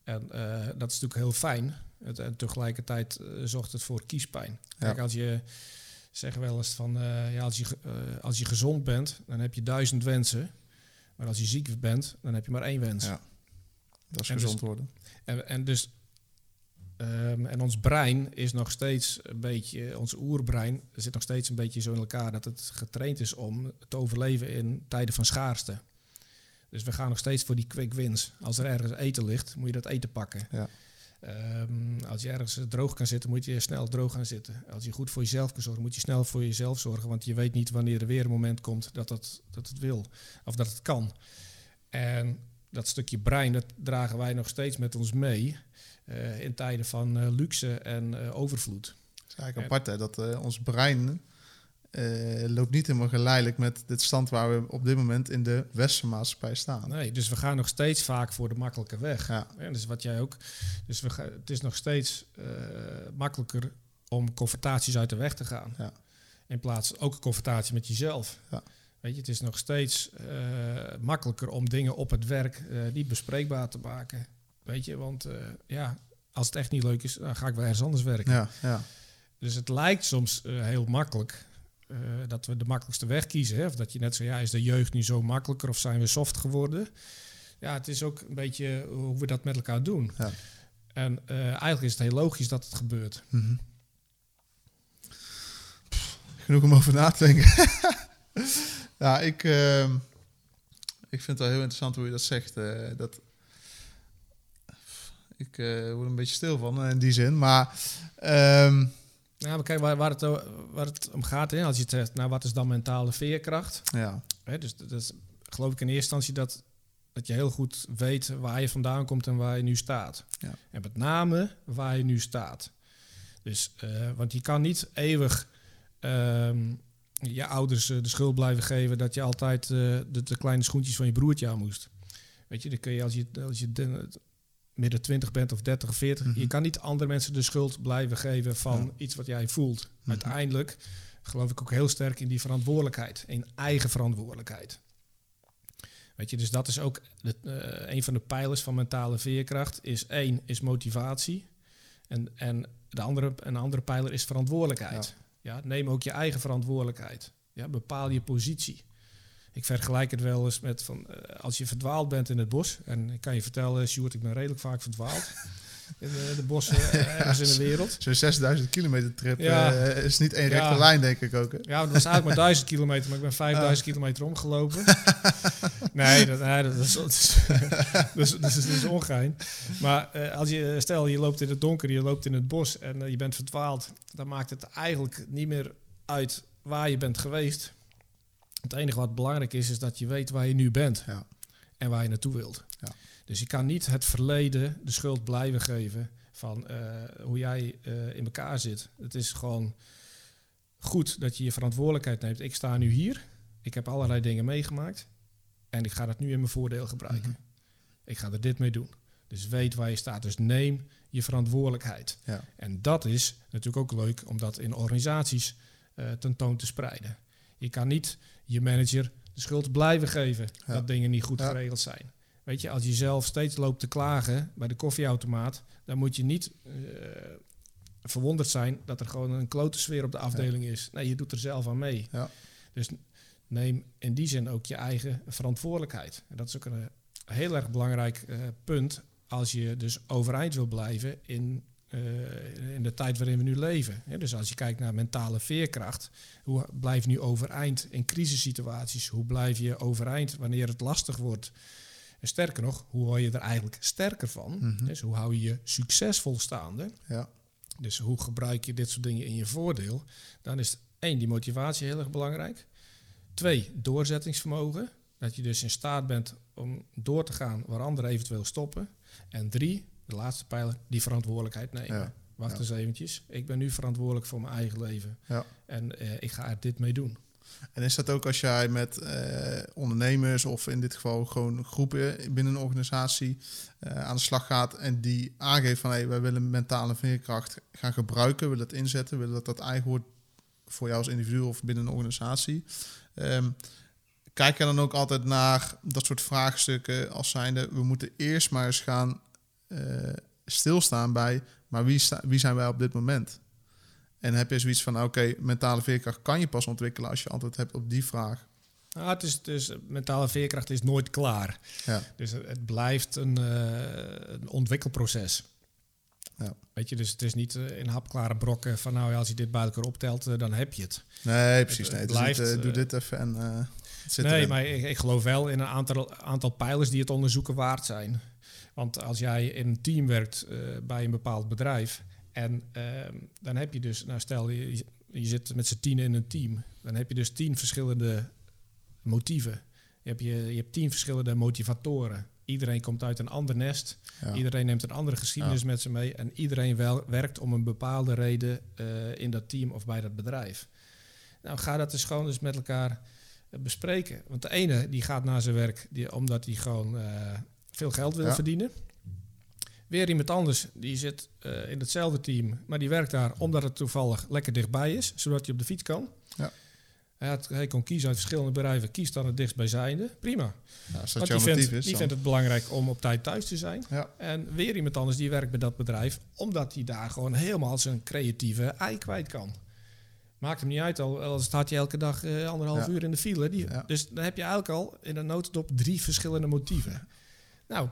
En eh, dat is natuurlijk heel fijn. Het, en tegelijkertijd eh, zorgt het voor kiespijn. Kijk, als je zeggen wel eens van eh, ja, als je, als je gezond bent, dan heb je duizend wensen. Maar als je ziek bent, dan heb je maar één wens. Ja. Dat is En dus- gezond worden. En, en dus ehm, en ons brein is nog steeds een beetje, ons oerbrein zit nog steeds een beetje zo in elkaar dat het getraind is om te overleven in tijden van schaarste. Dus we gaan nog steeds voor die quick wins. Als er ergens eten ligt, moet je dat eten pakken. Ja. Ehm, als je ergens droog kan zitten, moet je snel droog gaan zitten. Als je goed voor jezelf kan zorgen, moet je snel voor jezelf zorgen. Want je weet niet wanneer er weer een moment komt dat, dat, dat het wil. Of dat het kan. En dat stukje brein, dat dragen wij nog steeds met ons mee. Eh, in tijden van eh, luxe en eh, overvloed. Het is eigenlijk apart hè, dat ons brein loopt niet helemaal geleidelijk met dit stand waar we op dit moment in de westerse maatschappij staan. Nee, dus we gaan nog steeds vaak voor de makkelijke weg. Ja, Ja, dus wat jij ook. Dus we gaan, het is nog steeds makkelijker om confrontaties uit de weg te gaan. Ja. In plaats ook een confrontatie met jezelf. Ja. Weet je, het is nog steeds makkelijker om dingen op het werk niet bespreekbaar te maken. Weet je, want eh, ja, als het echt niet leuk is, dan ga ik wel ergens anders werken. ja, ja. Dus het lijkt soms eh, heel makkelijk eh, dat we de makkelijkste weg kiezen. Hè? Of dat je net zo, ja, is de jeugd nu zo makkelijker of zijn we soft geworden? Ja, het is ook een beetje hoe we dat met elkaar doen. Ja. En eigenlijk is het heel logisch dat het gebeurt. Pff, Genoeg om over na te denken. ja, ik, ehm, ik vind het wel heel interessant hoe je dat zegt. dat, ik eh, word een beetje stil van eh, in die zin. Maar ehm, Ja, maar kijk, waar, waar, het, o- waar het om gaat, hè, als je het zegt, nou, wat is dan mentale veerkracht? ja, Hè, dus dat is, geloof ik in eerste instantie dat, dat je heel goed weet waar je vandaan komt en waar je nu staat. Ja. En met name waar je nu staat. Dus, eh, want je kan niet eeuwig ehm, je ouders eh, de schuld blijven geven dat je altijd eh, de, de kleine schoentjes van je broertje aan moest. Weet je, dan kun je als je, als je midden 20 bent of 30 of 40. Mhm. Je kan niet andere mensen de schuld blijven geven van Ja. iets wat jij voelt. Mhm. Uiteindelijk geloof ik ook heel sterk in die verantwoordelijkheid, in eigen verantwoordelijkheid. Weet je, dus dat is ook de, eh, een van de pijlers van mentale veerkracht. Is één is motivatie en, en de andere, een andere pijler is verantwoordelijkheid. Ja. neem ook je eigen verantwoordelijkheid. Ja, bepaal je positie. Ik vergelijk het wel eens met van, eh, als je verdwaald bent in het bos. En ik kan je vertellen, Sjoerd, ik ben redelijk vaak verdwaald. in de, de bossen eh, ergens in de wereld. Zo'n 6000 kilometer trip Ja. eh, is niet één Ja. rechte lijn, denk ik ook. Hè? Ja, dat was eigenlijk maar 1000 kilometer, maar ik ben 5000 kilometer omgelopen. nee, dat, nee, dat is, dat is, dat is, dat ongein. Maar als je, stel je loopt in het donker, je loopt in het bos en je bent verdwaald, dan maakt het eigenlijk niet meer uit waar je bent geweest. Het enige wat belangrijk is, is dat je weet waar je nu bent Ja. en waar je naartoe wilt. Ja. Dus je kan niet het verleden de schuld blijven geven van eh, hoe jij eh, in elkaar zit. Het is gewoon goed dat je je verantwoordelijkheid neemt. Ik sta nu hier, ik heb allerlei dingen meegemaakt en ik ga dat nu in mijn voordeel gebruiken. Mhm. Ik ga er dit mee doen. Dus weet waar je staat. Dus neem je verantwoordelijkheid. Ja. En dat is natuurlijk ook leuk om dat in organisaties eh, tentoon te spreiden. Je kan niet je manager de schuld blijven geven Ja. dat dingen niet goed Ja. geregeld zijn. Weet je, als je zelf steeds loopt te klagen bij de koffieautomaat, dan moet je niet eh, verwonderd zijn dat er gewoon een klote sfeer op de afdeling is. Nee, je doet er zelf aan mee. Ja. Dus neem in die zin ook je eigen verantwoordelijkheid. En dat is ook een heel erg belangrijk eh, punt als je dus overeind wil blijven in, eh, in de tijd waarin we nu leven. Dus als je kijkt naar mentale veerkracht, hoe blijf je nu overeind in crisissituaties? Hoe blijf je overeind wanneer het lastig wordt? En sterker nog, hoe word je er eigenlijk sterker van? Mhm. Dus hoe hou je je succesvol staande? Ja. Dus hoe gebruik je dit soort dingen in je voordeel? Dan is één, die motivatie heel erg belangrijk. Twee, doorzettingsvermogen. Dat je dus in staat bent om door te gaan waar anderen eventueel stoppen. En drie, de laatste pijler, die verantwoordelijkheid nemen. Ja. Wacht eens eventjes. Ik ben nu verantwoordelijk voor mijn eigen leven. Ja. En eh, ik ga er dit mee doen. En is dat ook als jij met eh, ondernemers of in dit geval gewoon groepen binnen een organisatie eh, aan de slag gaat en die aangeeft van hey, wij willen mentale veerkracht gaan gebruiken, willen dat inzetten, willen dat dat eigen wordt voor jou als individu of binnen een organisatie. Ehm, kijk je dan ook altijd naar dat soort vraagstukken als zijnde we moeten eerst maar eens gaan stilstaan bij maar wie, sta, wie zijn wij op dit moment? En heb je zoiets van, oké, mentale veerkracht kan je pas ontwikkelen als je antwoord hebt op die vraag. Nou, het is, dus mentale veerkracht is nooit klaar. Ja, Dus het, blijft een, eh, een ontwikkelproces. Ja. Weet je, dus het is niet eh, in hapklare brokken van nou ja, als je dit bij elkaar optelt, eh, dan heb je het. nee, precies. Het- Nee, het niet, blijft, eh, doe eh, dit even en eh, nee, erin. maar ik, ik geloof wel in een aantal, aantal pijlers die het onderzoeken waard zijn. Want als jij in een team werkt eh, bij een bepaald bedrijf en ehm, dan heb je dus, nou stel je, je zit met z'n tien in een team, dan heb je dus tien verschillende motieven. Je hebt, je, je hebt tien verschillende motivatoren. Iedereen komt uit een ander nest. Ja. Iedereen neemt een andere geschiedenis met ze mee. En iedereen wel, werkt om een bepaalde reden eh, in dat team of bij dat bedrijf. Nou, ga dat dus gewoon eens met elkaar eh, bespreken. Want de ene die gaat naar zijn werk die, omdat hij gewoon veel geld wil Ja. verdienen. Weer iemand anders die zit eh, in hetzelfde team, maar die werkt daar omdat het toevallig lekker dichtbij is, zodat hij op de fiets kan. Ja. Hij, had, hij kon kiezen uit verschillende bedrijven, kiest dan het dichtstbijzijnde. Prima. Ja, als dat Want jouw die, vindt, is, die dan- vindt het belangrijk om op tijd thuis te zijn. Ja, En weer iemand anders die werkt bij dat bedrijf, omdat hij daar gewoon helemaal zijn creatieve ei kwijt kan. Maakt hem niet uit, al, al staat je elke dag eh, anderhalf Ja. uur in de file. Die, Ja. Dus dan heb je eigenlijk al in een notendop drie verschillende motieven. Nou,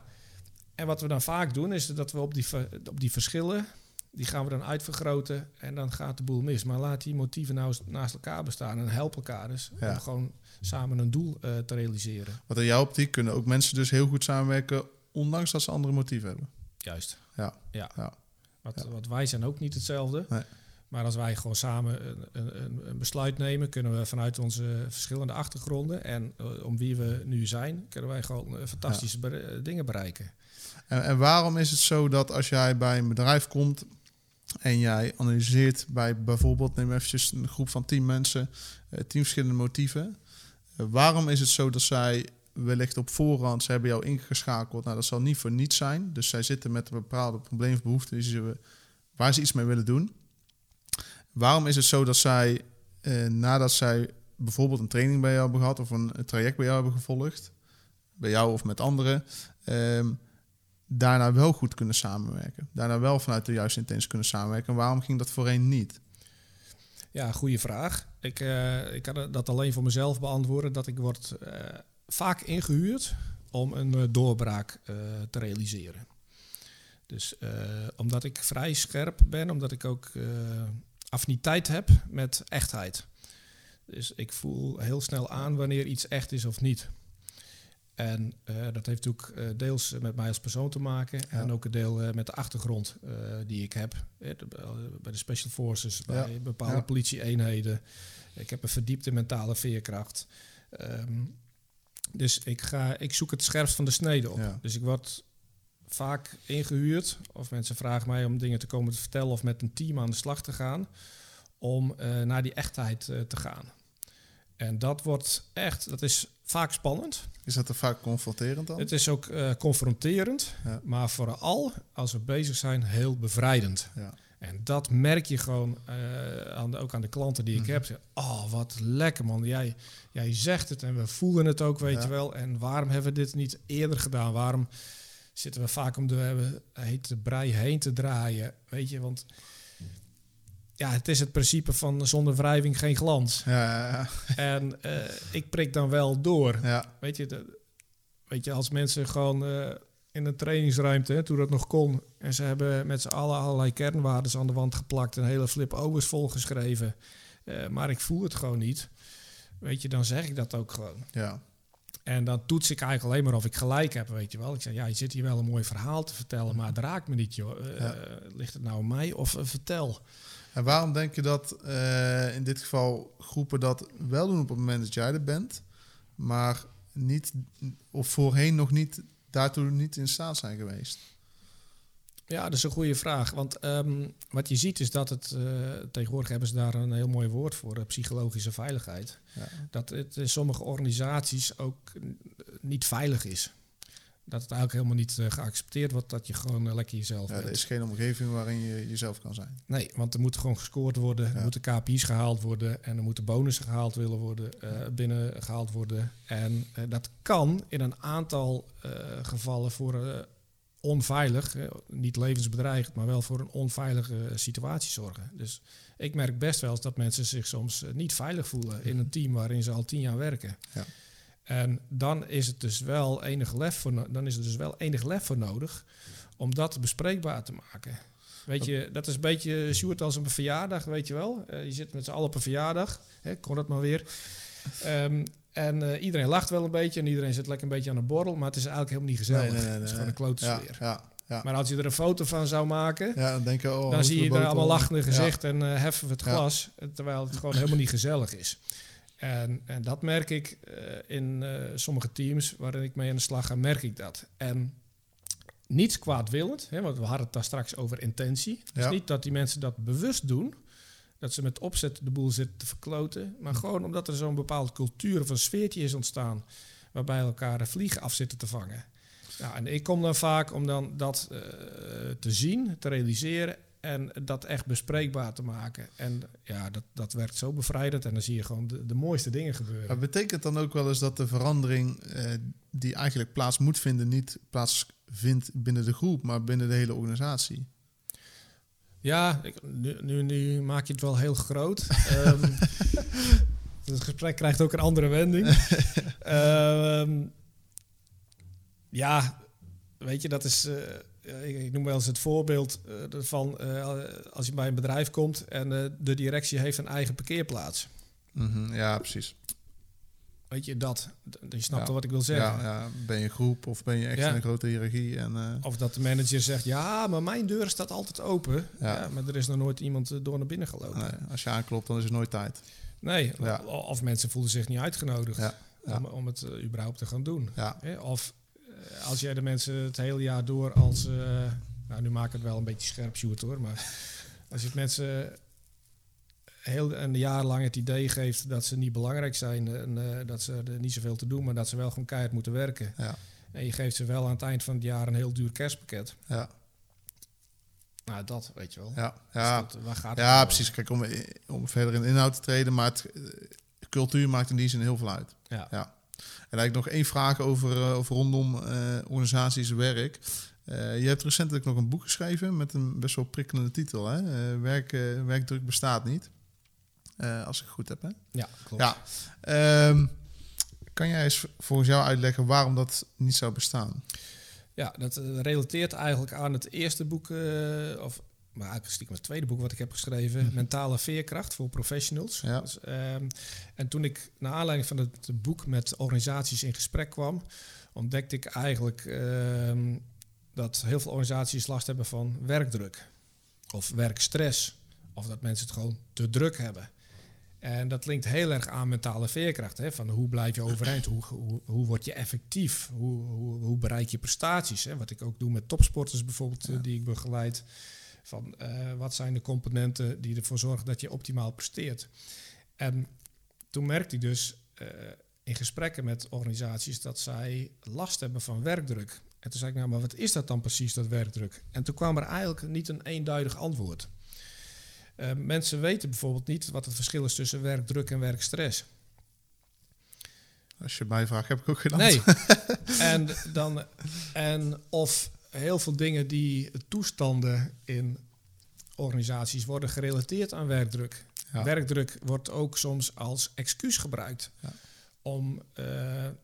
en wat we dan vaak doen, is dat we op die, op die verschillen, die gaan we dan uitvergroten en dan gaat de boel mis. Maar laat die motieven nou naast elkaar bestaan en help elkaar dus Ja. om gewoon samen een doel eh, te realiseren. want in jouw optiek kunnen ook mensen dus heel goed samenwerken, ondanks dat ze andere motieven hebben. Juist. Ja. ja. Ja. Wat, Ja. wat wij zijn ook niet hetzelfde. Nee. Maar als wij gewoon samen een, een, een- besluit nemen, kunnen we vanuit onze verschillende achtergronden en eh, om wie we nu zijn, kunnen wij gewoon eh, fantastische eh, dingen bereiken. En, en waarom is het zo dat als jij bij een bedrijf komt en jij analyseert bij bijvoorbeeld, neem eventjes een groep van tien mensen, tien verschillende motieven. waarom is het zo dat zij wellicht op voorhand, ze hebben jou ingeschakeld. Nou, dat zal niet voor niets zijn. Dus zij zitten met een bepaalde probleem of behoefte die ze, waar ze iets mee willen doen. Waarom is het zo dat zij, eh, nadat zij bijvoorbeeld een training bij jou hebben gehad of een, traject bij jou hebben gevolgd, bij jou of met anderen, ehm, daarna wel goed kunnen samenwerken? Daarna wel vanuit de juiste intentie kunnen samenwerken. En waarom ging dat voorheen niet? Ja, goede vraag. Ik, eh, ik kan dat alleen voor mezelf beantwoorden. Dat ik word eh, vaak ingehuurd om een eh, doorbraak te realiseren. Dus omdat ik vrij scherp ben, omdat ik ook affiniteit heb met echtheid. Dus ik voel heel snel aan wanneer iets echt is of niet. En eh, dat heeft natuurlijk eh, deels met mij als persoon te maken. En ook een deel eh, met de achtergrond eh, die ik heb. Eh, eh, bij de Special Forces, bij Ja. bepaalde Ja. politieeenheden. Ik heb een verdiepte mentale veerkracht. Ehm, dus ik, ga, ik zoek het scherpst van de snede op. Dus ik word vaak ingehuurd. Of mensen vragen mij om dingen te komen te vertellen. Of met een team aan de slag te gaan. Om eh, naar die echtheid eh, te gaan. En dat wordt echt, dat is vaak spannend. Is dat er vaak confronterend dan? Het is ook eh, confronterend, Ja. maar vooral als we bezig zijn, heel bevrijdend. Ja. En dat merk je gewoon aan de, ook aan de klanten die ik Mhm. heb. Ze, Oh, wat lekker man. Jij, jij zegt het en we voelen het ook, weet Ja. je wel. En waarom hebben we dit niet eerder gedaan? Waarom zitten we vaak om de hete brei heen te draaien? Weet je, want ja, het is het principe van zonder wrijving geen glans. Ja, ja, En eh, ik prik dan wel door. Weet je, de, weet je als mensen gewoon eh, in een trainingsruimte, hè, toen dat nog kon, en ze hebben met z'n allen allerlei kernwaarden aan de wand geplakt en hele flip overs volgeschreven, eh, maar ik voel het gewoon niet. Weet je, dan zeg ik dat ook gewoon. ja. En dan toets ik eigenlijk alleen maar of ik gelijk heb, weet je wel. Ik zeg, ja, je zit hier wel een mooi verhaal te vertellen, maar het raakt me niet, joh. Eh, Ja. ligt het nou aan mij of eh, vertel? En waarom denk je dat eh, in dit geval groepen dat wel doen op het moment dat jij er bent, maar niet, of voorheen nog niet, daartoe niet in staat zijn geweest? Ja, dat is een goede vraag. Want ehm, wat je ziet is dat het, eh, tegenwoordig hebben ze daar een heel mooi woord voor, eh, psychologische veiligheid. Ja. Dat het in sommige organisaties ook niet veilig is. Dat het eigenlijk helemaal niet eh, geaccepteerd wordt dat je gewoon lekker jezelf Ja, bent. er is geen omgeving waarin je jezelf kan zijn. Nee, want er moet gewoon gescoord worden, Ja. er moeten KPI's gehaald worden en er moeten bonussen gehaald willen worden, binnen gehaald worden. En dat kan in een aantal gevallen voor onveilig, niet levensbedreigend, maar wel voor een onveilige situatie zorgen. Dus ik merk best wel dat mensen zich soms eh, niet veilig voelen in een team waarin ze al tien jaar werken. Ja. En dan is het dus wel enig lef voor, dan is er dus wel enig lef voor nodig om dat bespreekbaar te maken. Weet je, dat is een beetje Sjoerd als een verjaardag, weet je wel. Eh, je zit met z'n allen op een verjaardag, hè, kon dat maar weer. Ehm, en eh, iedereen lacht wel een beetje en iedereen zit lekker een beetje aan een borrel, maar het is eigenlijk helemaal niet gezellig. het is gewoon een klote sfeer. ja, ja. Maar als je er een foto van zou maken, ja, dan denk je, oh, dan zie je de er allemaal al. lachende Ja. gezicht en eh, heffen we het glas, eh, terwijl het gewoon helemaal niet gezellig is. En, en dat merk ik in sommige teams waarin ik mee aan de slag ga, merk ik dat. En niets kwaadwillend, hè, want we hadden het daar straks over intentie. Is niet dat die mensen dat bewust doen, dat ze met opzet de boel zitten te verkloten, maar gewoon omdat er zo'n bepaalde cultuur of een sfeertje is ontstaan waarbij elkaar de vliegen af zitten te vangen. Nou, en ik kom dan vaak om dan dat eh, te zien, te realiseren en dat echt bespreekbaar te maken. En ja, dat, dat werkt zo bevrijdend en dan zie je gewoon de, de mooiste dingen gebeuren. Maar betekent dan ook wel eens dat de verandering eh, die eigenlijk plaats moet vinden, niet plaatsvindt binnen de groep, maar binnen de hele organisatie? Ja, ik, nu, nu, nu maak je het wel heel groot. Ehm, het gesprek krijgt ook een andere wending. Ehm, ja, weet je, dat is. eh, ik, ik noem wel eens het voorbeeld eh, van eh, als je bij een bedrijf komt en de directie heeft een eigen parkeerplaats. Mhm, ja, precies. Weet je dat? Je snapt Ja. wat ik wil zeggen. Ja, ja, ben je een groep of ben je echt in een grote hiërarchie? En, eh, Of dat de manager zegt, ja, maar mijn deur staat altijd open. Ja. Maar er is nog nooit iemand eh, door naar binnen gelopen. nee, als je aanklopt, dan is er nooit tijd. Nee, of mensen voelen zich niet uitgenodigd. Om, om het eh, überhaupt te gaan doen. Of als jij de mensen het hele jaar door als... nou, nu maak ik het wel een beetje scherp, Sjoerd, hoor. Maar als je het mensen heel een jaar lang het idee geeft dat ze niet belangrijk zijn en eh, dat ze er niet zoveel te doen, maar dat ze wel gewoon keihard moeten werken. Ja. En je geeft ze wel aan het eind van het jaar een heel duur kerstpakket. Ja. Nou, dat weet je wel. Ja, Dus ja. dat- waar gaat het ja precies. Kijk, om, om verder in de inhoud te treden, maar het, eh, cultuur maakt in die zin heel veel uit. Ja. Ja. En eigenlijk nog één vraag over, eh, over rondom eh, organisaties werk. Je hebt recentelijk nog een boek geschreven met een best wel prikkelende titel. Hè? Werk, werkdruk bestaat niet. Eh, als ik het goed heb. Hè? Ja, klopt. Ja. Ehm, kan jij eens volgens jou uitleggen waarom dat niet zou bestaan? Ja, dat eh, relateert eigenlijk aan het eerste boek, eh, of maar eigenlijk stiekem het tweede boek wat ik heb geschreven, Mentale Veerkracht voor Professionals. Ja. Dus, ehm, en toen ik naar aanleiding van het boek met organisaties in gesprek kwam, ontdekte ik eigenlijk ehm, dat heel veel organisaties last hebben van werkdruk of werkstress. Of dat mensen het gewoon te druk hebben. En dat linkt heel erg aan mentale veerkracht. Hè? Van hoe blijf je overeind? Hoe, hoe, hoe word je effectief? Hoe, hoe, hoe bereik je prestaties? Hè? Wat ik ook doe met topsporters bijvoorbeeld, die ik begeleid. Van eh, wat zijn de componenten die ervoor zorgen dat je optimaal presteert? En toen merkte ik dus eh, in gesprekken met organisaties dat zij last hebben van werkdruk. En toen zei ik, nou, maar wat is dat dan precies, dat werkdruk? En toen kwam er eigenlijk niet een eenduidig antwoord. Eh, mensen weten bijvoorbeeld niet wat het verschil is tussen werkdruk en werkstress. Als je mij vraagt, heb ik ook gedaan. Nee. en, dan, en of heel veel dingen die toestanden in organisaties worden gerelateerd aan werkdruk. Ja. Werkdruk wordt ook soms als excuus gebruikt Ja. om eh,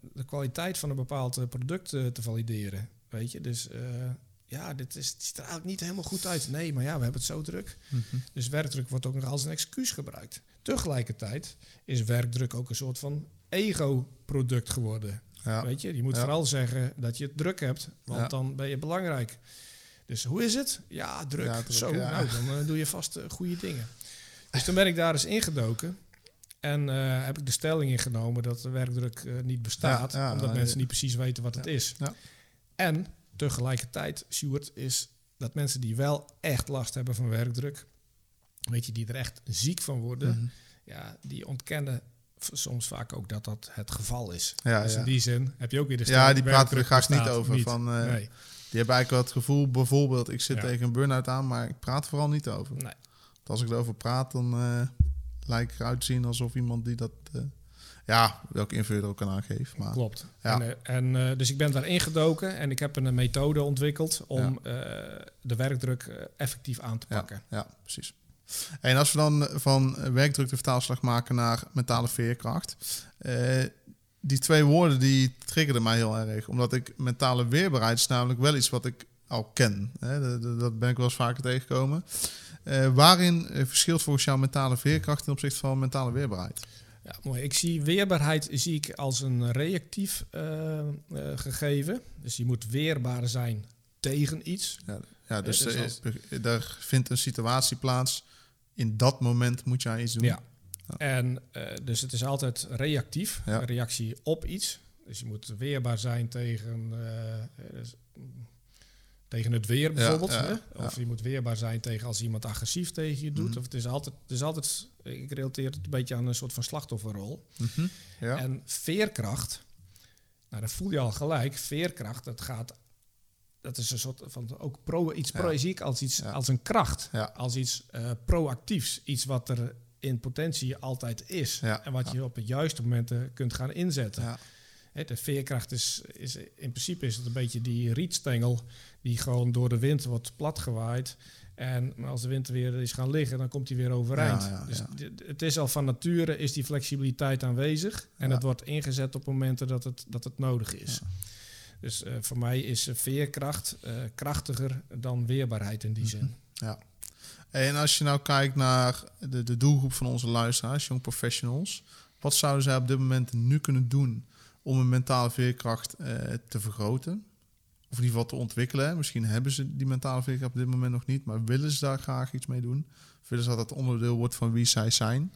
de kwaliteit van een bepaald product eh, te valideren. Weet je, dus ja, dit is, het ziet er eigenlijk niet helemaal goed uit. Nee, maar ja, we hebben het zo druk. Mhm. Dus werkdruk wordt ook nog als een excuus gebruikt. Tegelijkertijd is werkdruk ook een soort van ego-product geworden. Ja. Weet je, je moet Ja. vooral zeggen dat je het druk hebt, want Ja. dan ben je belangrijk. Dus hoe is het? Ja, druk. Zo, nou, dan eh, doe je vast eh, goede dingen. Dus toen ben ik daar eens ingedoken. En eh, heb ik de stelling ingenomen dat de werkdruk niet bestaat. Omdat mensen niet precies weten wat het is. Ja. En tegelijkertijd, Stuart, is dat mensen die wel echt last hebben van werkdruk... weet je, die er echt ziek van worden... Mhm. ja, die ontkennen soms vaak ook dat dat het geval is. Ja, dus ja. in die zin heb je ook weer de Ja, die praten er graag niet over. Van, eh, nee, Die hebben eigenlijk wel het gevoel, bijvoorbeeld, ik zit Ja. tegen een burn-out aan, maar ik praat vooral niet over. nee. Want als ik erover praat, dan eh lijkt ik eruit zien alsof iemand die dat... eh, ja, welke invulling er ook aan aangeeft. Maar, Klopt. Ja. En, eh, en, eh, dus ik ben daar ingedoken en ik heb een methode ontwikkeld om eh, de werkdruk eh, effectief aan te Ja. pakken. ja, precies. En als we dan van werkdruk de vertaalslag maken naar mentale veerkracht. eh, die twee woorden die triggerden mij heel erg. Omdat ik mentale weerbaarheid is namelijk wel iets wat ik al ken. Hè, dat- ben ik wel eens vaker tegengekomen. Eh, waarin eh, verschilt volgens jou mentale veerkracht ten opzichte van mentale weerbaarheid? Ja, mooi. Ik zie weerbaarheid zie ik als een reactief eh, eh, gegeven. Dus je moet weerbaar zijn tegen iets. Ja, ja dus dus als- eh, er vindt een situatie plaats. In dat moment moet jij iets doen. Ja. En eh, dus het is altijd reactief, Ja. een reactie op iets. Dus je moet weerbaar zijn tegen, dus, tegen het weer bijvoorbeeld. hè? Of je moet weerbaar zijn tegen als iemand agressief tegen je doet. Mhm. Of het is altijd, het is altijd, ik relateer het een beetje aan een soort van slachtofferrol. Mhm. ja. En veerkracht, nou dat voel je al gelijk. Veerkracht, dat gaat, dat is een soort van ook pro, iets pro, Ja. zie ik als iets Ja. als een kracht, als iets eh, proactiefs, iets wat er in potentie altijd is en wat je op het juiste momenten kunt gaan inzetten. De veerkracht is, is in principe is het een beetje die rietstengel die gewoon door de wind wordt platgewaaid. En als de wind weer is gaan liggen, dan komt hij weer overeind. Ja, ja, dus ja. het is al van nature is die flexibiliteit aanwezig. En het wordt ingezet op momenten dat het, dat het nodig is. Dus eh, voor mij is eh, veerkracht eh, krachtiger dan weerbaarheid in die zin. Ja. En als je nou kijkt naar de, de doelgroep van onze luisteraars, young professionals, wat zouden zij op dit moment nu kunnen doen om hun mentale veerkracht te vergroten? Of in ieder geval te ontwikkelen. Misschien hebben ze die mentale veerkracht op dit moment nog niet, maar willen ze daar graag iets mee doen? Of willen ze dat dat onderdeel wordt van wie zij zijn?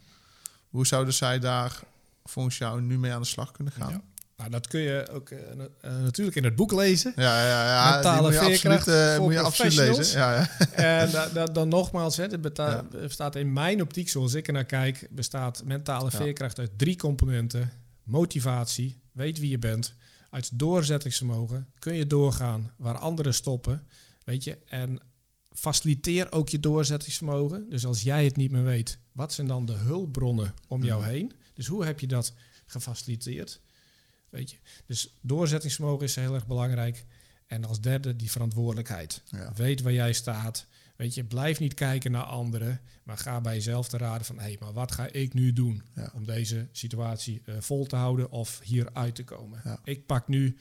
Hoe zouden zij daar volgens jou nu mee aan de slag kunnen gaan? Ja. Nou, dat kun je ook uh, natuurlijk in het boek lezen. Ja, ja, ja. Mentale die moet je absoluut, uh, moet je absoluut lezen. Ja, ja. En da, da, dan nogmaals, hè, het ja. bestaat in mijn optiek, zoals ik er naar kijk, bestaat mentale veerkracht uit drie componenten. Motivatie, weet wie je bent. Uit doorzettingsvermogen kun je doorgaan waar anderen stoppen. Weet je, en faciliteer ook je doorzettingsvermogen. Dus als jij het niet meer weet, wat zijn dan de hulpbronnen om jou heen? Dus hoe heb je dat gefaciliteerd? Weet je? Dus doorzettingsvermogen is heel erg belangrijk. En als derde die verantwoordelijkheid. Weet waar jij staat. Weet je, blijf niet kijken naar anderen, maar ga bij jezelf te raden van, hé, hey, maar wat ga ik nu doen om deze situatie uh, vol te houden of hieruit te komen? Ik pak nu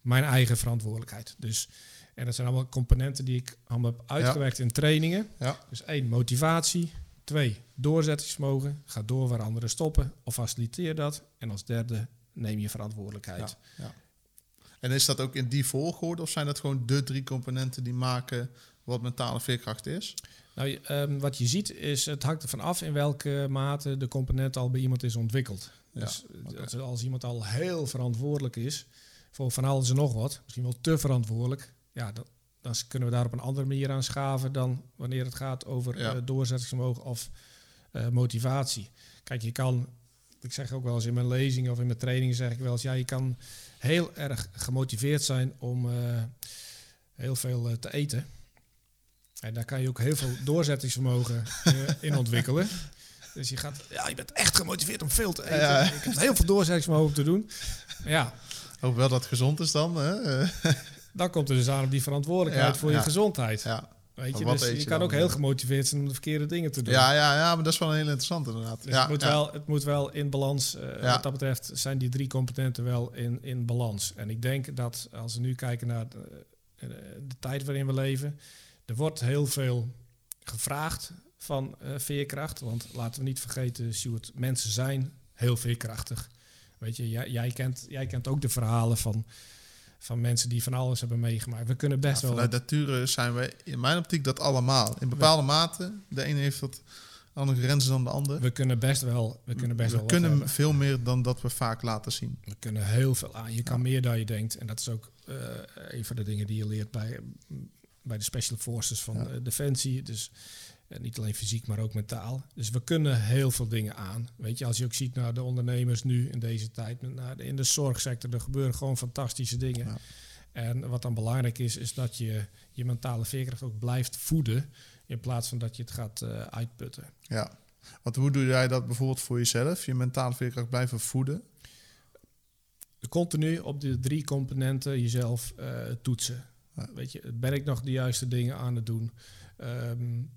mijn eigen verantwoordelijkheid. Dus, en dat zijn allemaal componenten die ik allemaal heb uitgewerkt in trainingen. Dus één, motivatie. Twee, doorzettingsvermogen. Ga door waar anderen stoppen of faciliteer dat. En als derde, neem je verantwoordelijkheid. Ja, En is dat ook in die volgorde of zijn dat gewoon de drie componenten die maken wat mentale veerkracht is? Nou, um, wat je ziet is, het hangt ervan af in welke mate de component al bij iemand is ontwikkeld. Ja, dus okay. als iemand al heel verantwoordelijk is voor van alles en nog wat, misschien wel te verantwoordelijk, ja, dan, dan kunnen we daar op een andere manier aan schaven dan wanneer het gaat over ja. uh, doorzettingsvermogen of uh, motivatie. Kijk, je kan ik zeg ook wel eens in mijn lezingen of in mijn trainingen zeg ik wel eens, ja, je kan heel erg gemotiveerd zijn om uh, heel veel te eten. En daar kan je ook heel veel doorzettingsvermogen uh, in ontwikkelen. Dus je gaat, ja, je bent echt gemotiveerd om veel te eten. Ja. Je hebt heel veel doorzettingsvermogen te doen. Ja. Hoop wel dat het gezond is dan. Hè? dan komt er dus aan op die verantwoordelijkheid voor je gezondheid. Ja. Weet je, dus je, kan ook heel gemotiveerd zijn om de verkeerde dingen te doen. Ja, ja, ja maar dat is wel heel interessant inderdaad. Dus ja, het, moet Wel, het moet wel in balans, uh, wat dat betreft zijn die drie componenten wel in, in balans. En ik denk dat als we nu kijken naar de, eh, de tijd waarin we leven, er wordt heel veel gevraagd van uh, veerkracht. Want laten we niet vergeten, Stuart, mensen zijn heel veerkrachtig. Weet je, jij, jij, kent, jij kent ook de verhalen van van mensen die van alles hebben meegemaakt. We kunnen best wel. Vanuit nature zijn we in mijn optiek dat allemaal. In bepaalde mate. De ene heeft wat andere grenzen dan de ander. We kunnen best wel. We kunnen best we wel. kunnen veel meer dan dat we vaak laten zien. We kunnen heel veel aan. Je kan meer dan je denkt. En dat is ook uh, een van de dingen die je leert bij, bij de Special Forces van ja. Defensie. Dus en niet alleen fysiek, maar ook mentaal. Dus we kunnen heel veel dingen aan. Weet je, als je ook ziet naar de ondernemers nu in deze tijd, naar de, in de zorgsector, er gebeuren gewoon fantastische dingen. Ja. En wat dan belangrijk is, is dat je je mentale veerkracht ook blijft voeden, in plaats van dat je het gaat uh, uitputten. Ja, want hoe doe jij dat bijvoorbeeld voor jezelf, je mentale veerkracht blijven voeden? Continu op de drie componenten jezelf uh, toetsen. Weet je, ben ik nog de juiste dingen aan het doen? Um,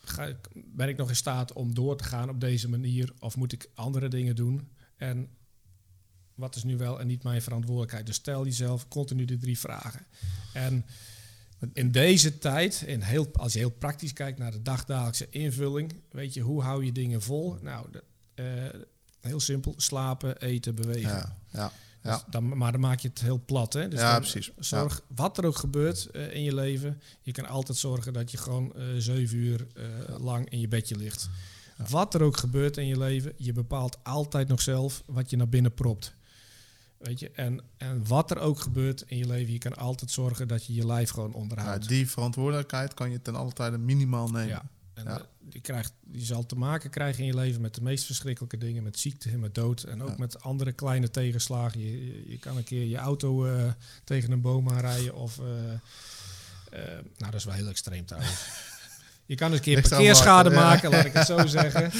ga, ben ik nog in staat om door te gaan op deze manier? Of moet ik andere dingen doen? En wat is nu wel en niet mijn verantwoordelijkheid? Dus stel jezelf continu de drie vragen. En in deze tijd, in heel, als je heel praktisch kijkt naar de dagdagelijkse invulling, weet je, hoe hou je dingen vol? Nou, de, uh, heel simpel, slapen, eten, bewegen. Ja, ja. Ja. Dus dan, maar dan maak je het heel plat. Hè? Dus ja, precies. Zorg, wat er ook gebeurt uh, in je leven, je kan altijd zorgen dat je gewoon uh, zeven uur uh, lang in je bedje ligt. Ja. Wat er ook gebeurt in je leven, je bepaalt altijd nog zelf wat je naar binnen propt. Weet je, en, en wat er ook gebeurt in je leven, je kan altijd zorgen dat je je lijf gewoon onderhoudt. Ja, die verantwoordelijkheid kan je ten alle tijde minimaal nemen. En ja. je, krijgt, je zal te maken krijgen in je leven met de meest verschrikkelijke dingen. Met ziekte, met dood en ook ja. met andere kleine tegenslagen. Je, je kan een keer je auto uh, tegen een boom aanrijden of... Uh, uh, nou, dat is wel heel extreem trouwens. Je kan een keer parkeerschade maken, laat ik het zo zeggen.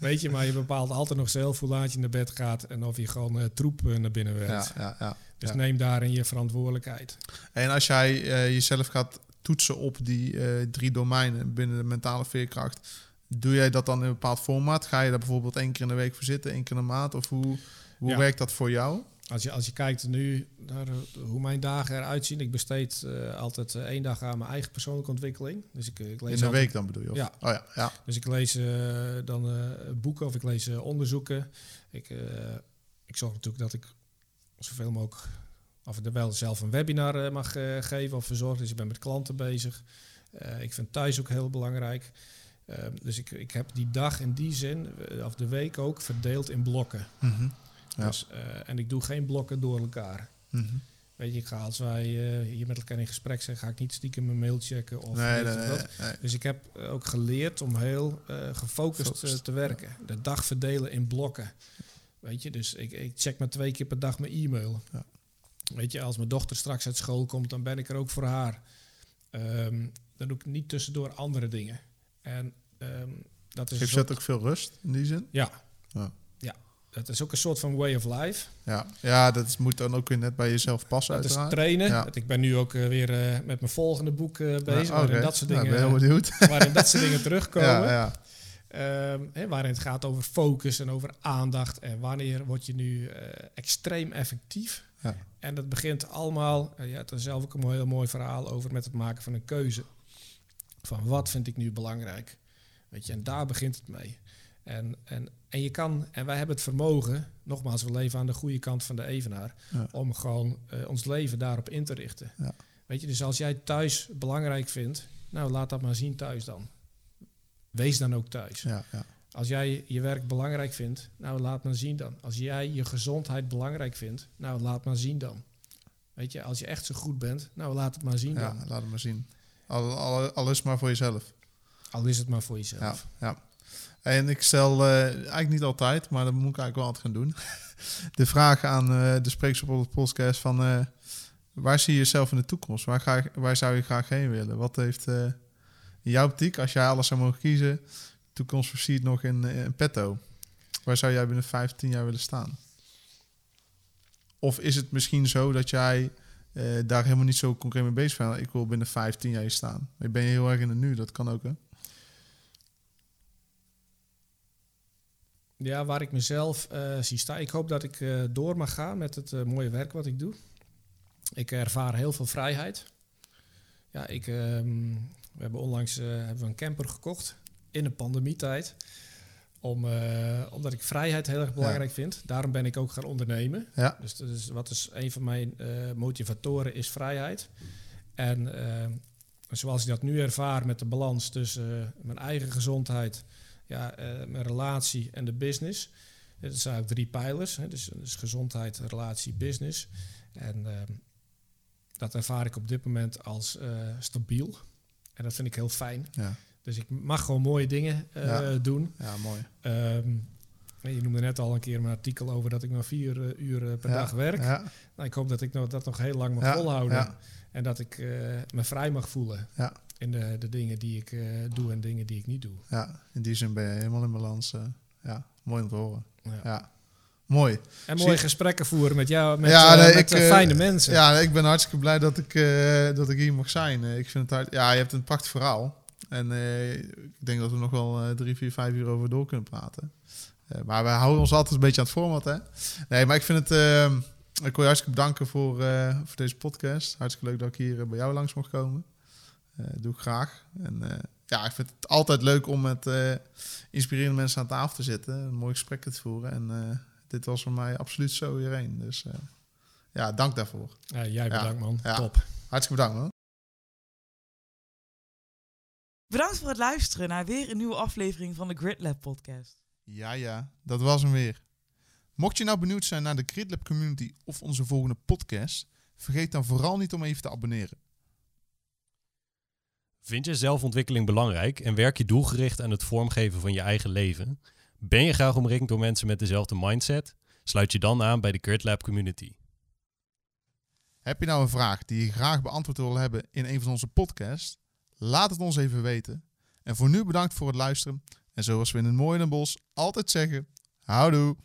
Weet je, maar je bepaalt altijd nog zelf hoe laat je naar bed gaat en of je gewoon troep naar binnen werkt. Ja, ja, ja, dus neem daarin je verantwoordelijkheid. En als jij jezelf gaat toetsen op die uh, drie domeinen binnen de mentale veerkracht. Doe jij dat dan in een bepaald format? Ga je daar bijvoorbeeld één keer in de week voor zitten, één keer in de maand? Of hoe, hoe ja. werkt dat voor jou? Als je, als je kijkt nu naar hoe mijn dagen eruit zien, ik besteed uh, altijd uh, één dag aan mijn eigen persoonlijke ontwikkeling. Dus ik, ik lees in de week dan bedoel je? Of? Ja. Oh, ja, ja. Dus ik lees dan boeken of ik lees onderzoeken. Ik, ik zorg natuurlijk dat ik zoveel mogelijk of ik er wel zelf een webinar uh, mag uh, geven of verzorgen. Dus ik ben met klanten bezig. Uh, ik vind thuis ook heel belangrijk. dus ik, ik heb die dag in die zin, of de week ook, verdeeld in blokken. Mm -hmm. Ja. Dus, eh, en ik doe geen blokken door elkaar. Mhm. Weet je, ik ga als wij eh, hier met elkaar in gesprek zijn, ga ik niet stiekem mijn mail checken. Of Nee, dit nee, of nee, dat. nee. Dus ik heb eh, ook geleerd om heel eh, gefocust eh, Gefocust, te werken. De dag verdelen in blokken. Weet je, dus ik, ik check maar twee keer per dag mijn e-mail. Ja. Weet je, als mijn dochter straks uit school komt, dan ben ik er ook voor haar. Ehm, dan doe ik niet tussendoor andere dingen. En ehm, dat is Geeft soort- dat ook veel rust in die zin? ja. Ja. ja, dat is ook een soort van way of life. Ja, ja dat is, moet dan ook weer net bij jezelf passen Dat is trainen. Ja. Ik ben nu ook eh, weer eh, met mijn volgende boek eh, bezig, Ja, waarin, oké. dat soort Nou, dingen, ik ben heel benieuwd. waarin dat soort dingen terugkomen. ja, ja. Hè, waarin het gaat over focus en over aandacht. En wanneer word je nu extreem effectief? Ja. En dat begint allemaal, je hebt er zelf ook een heel mooi verhaal over met het maken van een keuze. Van wat vind ik nu belangrijk? Weet je, en daar begint het mee. En, en, en je kan, en wij hebben het vermogen, nogmaals, we leven aan de goede kant van de evenaar, Ja. om gewoon eh, ons leven daarop in te richten. Ja. Weet je, dus als jij thuis belangrijk vindt, nou laat dat maar zien thuis dan. Wees dan ook thuis. Ja, ja. Als jij je werk belangrijk vindt, nou laat maar zien dan. Als jij je gezondheid belangrijk vindt, nou laat maar zien dan. Weet je, als je echt zo goed bent, nou laat het maar zien ja dan. laat het maar zien. Al, al, alles maar voor jezelf. Al is het maar voor jezelf. Ja, ja. En ik stel eh, eigenlijk niet altijd, maar dat moet ik eigenlijk wel altijd gaan doen. De vraag aan eh, de sprekers op de podcast van... eh, waar zie je jezelf in de toekomst? Waar, ga, waar zou je graag heen willen? Wat heeft jouw optiek, als jij alles zou mogen kiezen... toekomst voorziet nog eh, in petto? Waar zou jij binnen 15 jaar willen staan? Of is het misschien zo dat jij eh, daar helemaal niet zo concreet mee bezig bent? Ik wil binnen 15 jaar staan. Maar ben heel erg in het nu? Dat kan ook, hè? Ja, waar ik mezelf eh, zie staan. Ik hoop dat ik door mag gaan met het mooie werk wat ik doe. Ik ervaar heel veel vrijheid. Ja, ik, ehm, we hebben onlangs hebben we een camper gekocht in de pandemietijd. Om, eh, omdat ik vrijheid heel erg belangrijk vind. Daarom ben ik ook gaan ondernemen. Ja. Dus, dat is, wat is een van mijn eh, motivatoren is vrijheid. En eh, zoals ik dat nu ervaar met de balans tussen mijn eigen gezondheid, ja, mijn relatie en de business. Dit zijn eigenlijk drie pijlers. Hè, dus, dus gezondheid, relatie, business. En dat ervaar ik op dit moment als stabiel. En dat vind ik heel fijn. Ja, Dus ik mag gewoon mooie dingen eh, Ja. doen. ja mooi. Ehm, je noemde net al een keer een artikel over dat ik maar vier uur eh, per Ja, dag werk. Ja, Nou, ik hoop dat ik nog, dat nog heel lang mag volhouden. En dat ik eh, me vrij mag voelen Ja. in de, de dingen die ik doe en dingen die ik niet doe. ja, in die zin ben je helemaal in balans. ja, mooi om te horen. Ja. Mooi. En mooie Zie- gesprekken voeren met jou, met, Ja, met ik, fijne mensen. Ja, ik ben hartstikke blij dat ik, dat ik hier mag zijn. Ik vind het hard, ja, je hebt een prachtig verhaal. En eh, ik denk dat we nog wel eh, drie, vier, vijf uur over door kunnen praten. Eh, maar we houden ons altijd een beetje aan het format, hè? Nee, maar ik vind het... ik wil je hartstikke bedanken voor, voor deze podcast. Hartstikke leuk dat ik hier bij jou langs mocht komen. Doe ik graag. En ja, ik vind het altijd leuk om met inspirerende mensen aan tafel te zitten. Een mooi gesprek te voeren. En dit was voor mij absoluut zo hierheen. Dus ja, dank daarvoor. Ja, jij bedankt man, Ja. top. Hartstikke bedankt, man. Bedankt voor het luisteren naar weer een nieuwe aflevering van de Grid Lab podcast. Ja, ja, dat was hem weer. Mocht je nou benieuwd zijn naar de GridLab community of onze volgende podcast, vergeet dan vooral niet om even te abonneren. Vind je zelfontwikkeling belangrijk en werk je doelgericht aan het vormgeven van je eigen leven? Ben je graag omringd door mensen met dezelfde mindset? Sluit je dan aan bij de GridLab community. Heb je nou een vraag die je graag beantwoord wil hebben in een van onze podcasts? Laat het ons even weten. En voor nu bedankt voor het luisteren. En zoals we in het mooie Den Bos altijd zeggen, houdoe!